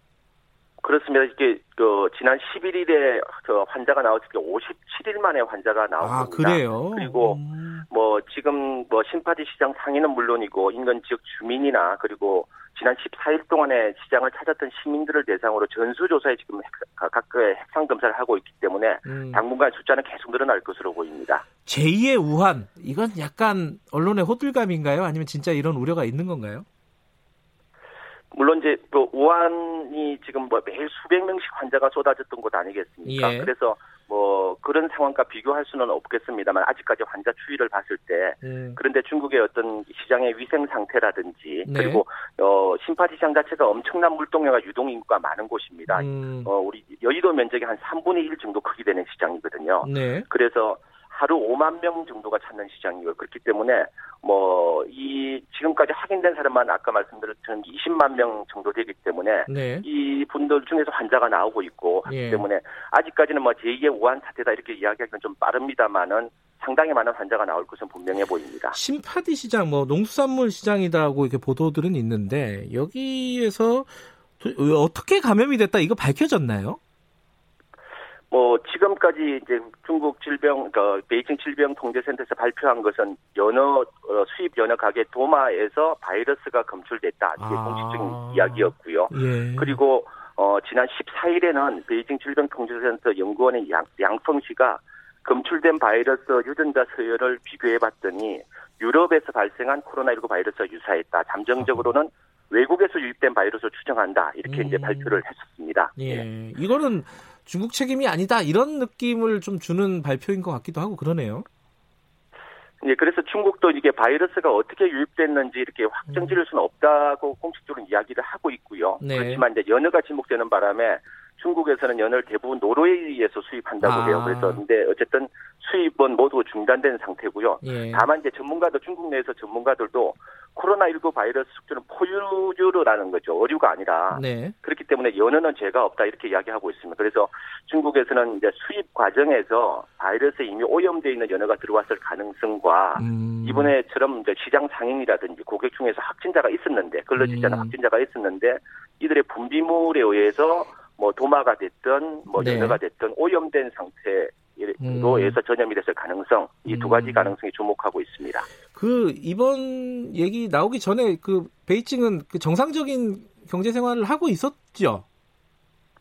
그렇습니다. 이게 그 지난 11일에 저 환자가 나왔을 때 57일 만에 환자가 나왔습니다. 아,
그래요?
그리고 음. 뭐 지금 뭐 심파디 시장 상인은 물론이고 인근 지역 주민이나 그리고 지난 14일 동안에 시장을 찾았던 시민들을 대상으로 전수조사에 지금 각각의 핵상 검사를 하고 있기 때문에 음. 당분간 숫자는 계속 늘어날 것으로 보입니다.
제2의 우한 이건 약간 언론의 호들갑인가요? 아니면 진짜 이런 우려가 있는 건가요?
물론 이제 뭐 우한이 지금 뭐 매일 수백 명씩 환자가 쏟아졌던 곳 아니겠습니까? 예. 그래서 뭐 그런 상황과 비교할 수는 없겠습니다만 아직까지 환자 추이를 봤을 때 음. 그런데 중국의 어떤 시장의 위생 상태라든지 네. 그리고 어 심파디 시장 자체가 엄청난 물동량과 유동 인구가 많은 곳입니다. 음. 어 우리 여의도 면적이 한 3분의 1 정도 크기 되는 시장이거든요. 네. 그래서 하루 5만 명 정도가 찾는 시장이고 그렇기 때문에 뭐 이 지금까지 확인된 사람만 아까 말씀드렸던 20만 명 정도 되기 때문에 네. 이 분들 중에서 환자가 나오고 있고 하기 예. 때문에 아직까지는 뭐 제2의 우한 사태다 이렇게 이야기하기는 좀 빠릅니다만은 상당히 많은 환자가 나올 것은 분명해 보입니다.
심파디 시장, 뭐 농수산물 시장이다고 이렇게 보도들은 있는데 여기에서 어떻게 감염이 됐다 이거 밝혀졌나요?
뭐 지금까지 이제 중국 질병 그 베이징 질병 통제센터에서 발표한 것은 연어 어, 수입 연어 가게 도마에서 바이러스가 검출됐다 이게 아. 공식적인 이야기였고요. 예. 그리고 어 지난 14일에는 베이징 질병 통제센터 연구원의 양, 양펑 씨가 검출된 바이러스 유전자 서열을 비교해 봤더니 유럽에서 발생한 코로나19 바이러스와 유사했다. 잠정적으로는 외국에서 유입된 바이러스를 추정한다. 이렇게 음. 이제 발표를 했었습니다.
예. 예. 이거는 중국 책임이 아니다 이런 느낌을 좀 주는 발표인 것 같기도 하고 그러네요.
예, 그래서 중국도 이게 바이러스가 어떻게 유입됐는지 이렇게 확정 지을 수는 없다고 공식적으로 이야기를 하고 있고요. 네. 그렇지만 이제 연어가 지목되는 바람에 중국에서는 연어를 대부분 노르웨이에서 수입한다고 아. 해요. 그래서 근데 어쨌든 수입은 모두 중단된 상태고요. 예. 다만 이제 전문가들 중국 내에서 전문가들도 코로나19 바이러스 숙주는 포유류라는 거죠. 어류가 아니라. 네. 그렇기 때문에 연어는 죄가 없다 이렇게 이야기하고 있습니다. 그래서 중국에서는 이제 수입 과정에서 바이러스에 이미 오염되어 있는 연어가 들어왔을 가능성과 음. 이번에처럼 이제 시장 상인이라든지 고객 중에서 확진자가 있었는데 걸러지지 않은 음. 확진자가 있었는데 이들의 분비물에 의해서 뭐 도마가 됐든 뭐 네. 연어가 됐든 오염된 상태 에서 음. 전염이 됐을 가능성 이 두 가지 음. 가능성이 주목하고 있습니다.
그 이번 얘기 나오기 전에 그 베이징은 그 정상적인 경제 생활을 하고 있었죠.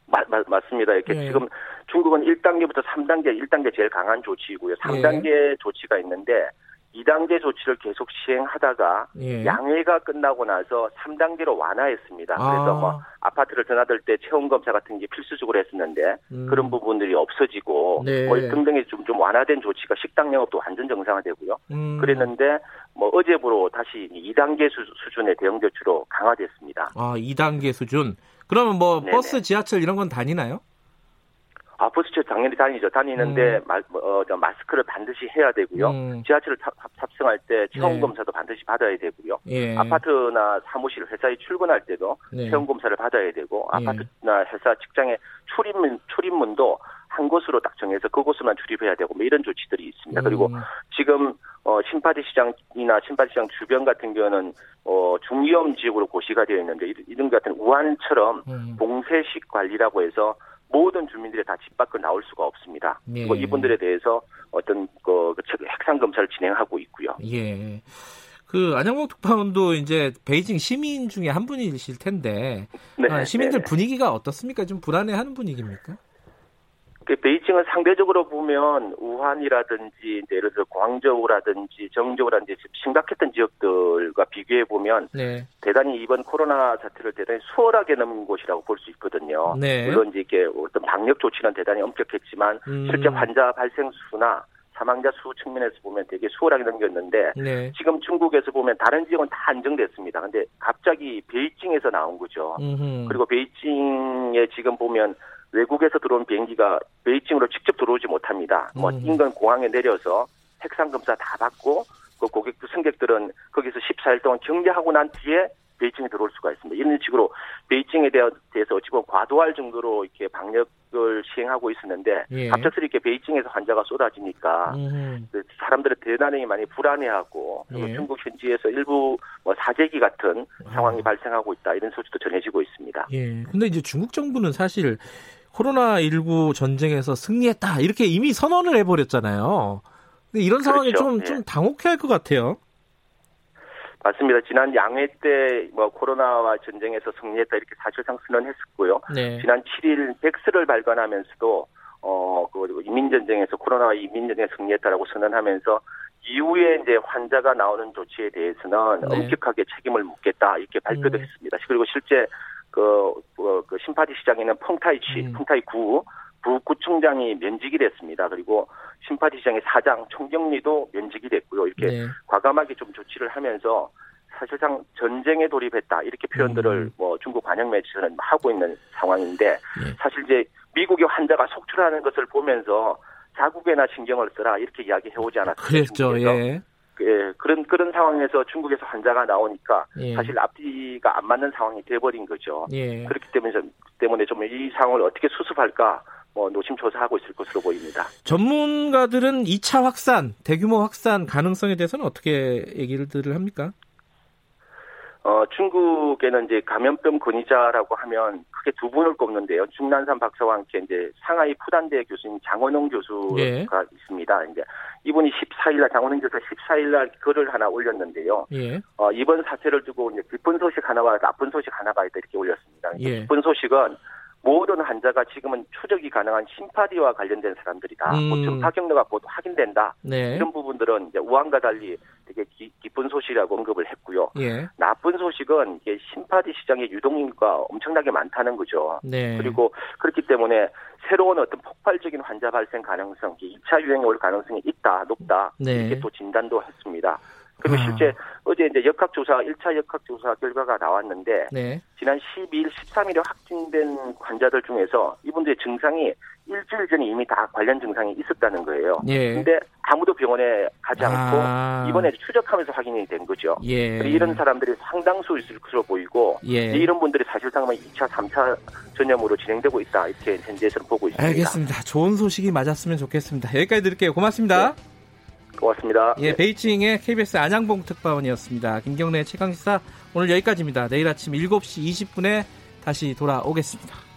맞, 맞, 맞습니다. 이렇게 네. 지금 중국은 1단계부터 3단계, 1단계 제일 강한 조치이고요. 3단계 네. 조치가 있는데 2단계 조치를 계속 시행하다가 예. 양회가 끝나고 나서 3단계로 완화했습니다. 아. 그래서 뭐 아파트를 드나들 때 체온 검사 같은 게 필수적으로 했었는데 음. 그런 부분들이 없어지고 네. 뭐 등등의 좀, 좀 완화된 조치가 식당 영업도 완전 정상화되고요. 음. 그랬는데 뭐 어제부로 다시 2단계 수, 준의 대응 조치로 강화됐습니다.
아 2단계 수준. 그러면 뭐 네네. 버스, 지하철 이런 건 다니나요?
아, 버스철 당연히 다니죠. 다니는데 음. 마, 어, 저 마스크를 반드시 해야 되고요. 음. 지하철을 탑, 탑승할 때 체온 네. 검사도 반드시 받아야 되고요. 예. 아파트나 사무실, 회사에 출근할 때도 네. 체온 검사를 받아야 되고 예. 아파트나 회사, 직장에 출입문 출입문도 한 곳으로 딱 정해서 그곳으로만 출입해야 되고 뭐 이런 조치들이 있습니다. 음. 그리고 지금 어 신파디 시장이나 신파디 시장 주변 같은 경우는 어 중위험 지역으로 고시가 되어 있는데 이런 같은 우한처럼 음. 봉쇄식 관리라고 해서 모든 주민들이 다 집 밖을 나올 수가 없습니다. 예. 그 이분들에 대해서 어떤 그, 그 핵상 검사를 진행하고 있고요.
예. 그 안양봉 특파원도 이제 베이징 시민 중에 한 분이실 텐데 네, 아, 시민들 네. 분위기가 어떻습니까? 좀 불안해하는 분위기입니까?
그 베이징은 상대적으로 보면 우한이라든지 예를 들어 광저우라든지 정저우라든지 심각했던 지역들과 비교해 보면 네. 대단히 이번 코로나 사태를 대단히 수월하게 넘은 곳이라고 볼 수 있거든요. 네. 물론 이제 이게 어떤 방역 조치는 대단히 엄격했지만 음. 실제 환자 발생 수나 사망자 수 측면에서 보면 되게 수월하게 넘겼는데 네. 지금 중국에서 보면 다른 지역은 다 안정됐습니다. 근데 갑자기 베이징에서 나온 거죠. 음흠. 그리고 베이징에 지금 보면 외국에서 들어온 비행기가 베이징으로 직접 들어오지 못합니다. 뭐 음. 인근 공항에 내려서 핵상 검사 다 받고 그 고객 승객들은 거기서 14일 동안 격리하고 난 뒤에 베이징에 들어올 수가 있습니다. 이런 식으로 베이징에 대해서 어찌 보면 과도할 정도로 이렇게 방역을 시행하고 있었는데 예. 갑작스럽게 베이징에서 환자가 쏟아지니까 음. 사람들은 대단히 많이 불안해하고 예. 중국 현지에서 일부 뭐 사재기 같은 상황이 아. 발생하고 있다 이런 소식도 전해지고 있습니다.
예. 근데 이제 중국 정부는 사실 코로나19 전쟁에서 승리했다 이렇게 이미 선언을 해버렸잖아요. 근데 이런 상황에 그렇죠. 좀, 예. 좀 당혹해 할 것 같아요.
맞습니다. 지난 양회 때 뭐 코로나와 전쟁에서 승리했다 이렇게 사실상 선언했었고요. 네. 지난 7일 백스를 발간하면서도 어, 그 이민전쟁에서 코로나와 이민전쟁에 승리했다라고 선언하면서 이후에 이제 환자가 나오는 조치에 대해서는 네. 엄격하게 책임을 묻겠다 이렇게 발표도 음. 했습니다. 그리고 실제 그, 그, 그 심파디 시장에는 펑타이치, 음. 펑타이 구 부구청장이 면직이 됐습니다. 그리고 심파디 시장의 사장, 총경리도 면직이 됐고요. 이렇게 네. 과감하게 좀 조치를 하면서 사실상 전쟁에 돌입했다 이렇게 표현들을 음. 뭐 중국 관영 매체는 하고 있는 상황인데 네. 사실 이제 미국의 환자가 속출하는 것을 보면서 자국에나 신경을 쓰라 이렇게 이야기해 오지 않았습니까?
그랬죠. 예.
예, 그런 그런 상황에서 중국에서 환자가 나오니까 예. 사실 앞뒤가 안 맞는 상황이 돼버린 거죠. 예. 그렇기 때문에 때문에 좀 이 상황을 어떻게 수습할까 뭐 노심초사하고 있을 것으로 보입니다.
전문가들은 2차 확산, 대규모 확산 가능성에 대해서는 어떻게 얘기를 합니까?
어, 중국에는 이제 감염병 권위자라고 하면 크게 두 분을 꼽는데요. 중난산 박사와 함께 이제 상하이 푸단대 교수님 장원홍 교수가 예. 있습니다. 이제 이분이 14일날 장원홍 교수 14일날 글을 하나 올렸는데요. 예. 어, 이번 사태를 두고 이제 기쁜 소식 하나와 나쁜 소식 하나가 있다 이렇게 올렸습니다. 예. 기쁜 소식은 모든 환자가 지금은 추적이 가능한 심파디와 관련된 사람들이다. 음. 고 파경로가 곧 확인된다. 네. 이런 부분들은 이제 우한과 달리 되게 기, 쁜 소식이라고 언급을 했고요. 예. 나쁜 소식은 이게 심파디 시장의 유동인구가 엄청나게 많다는 거죠. 네. 그리고 그렇기 때문에 새로운 어떤 폭발적인 환자 발생 가능성, 2차 유행이 올 가능성이 있다, 높다. 네. 이렇게 또 진단도 했습니다. 그리고 아. 실제 어제 이제 역학조사 1차 역학조사 결과가 나왔는데 네. 지난 12일, 13일에 확진된 환자들 중에서 이분들의 증상이 일주일 전에 이미 다 관련 증상이 있었다는 거예요. 예. 근데 아무도 병원에 가지 않고 아. 이번에 추적하면서 확인이 된 거죠. 예. 이런 사람들이 상당수 있을 것으로 보이고 예. 이런 분들이 사실상 2차, 3차 전염으로 진행되고 있다 이렇게 현재에서는 보고 있습니다.
알겠습니다. 좋은 소식이 맞았으면 좋겠습니다. 여기까지 드릴게요. 고맙습니다. 네.
고맙습니다.
예, 베이징의 KBS 안양봉 특파원이었습니다. 김경래 최강시사 오늘 여기까지입니다. 내일 아침 7시 20분에 다시 돌아오겠습니다.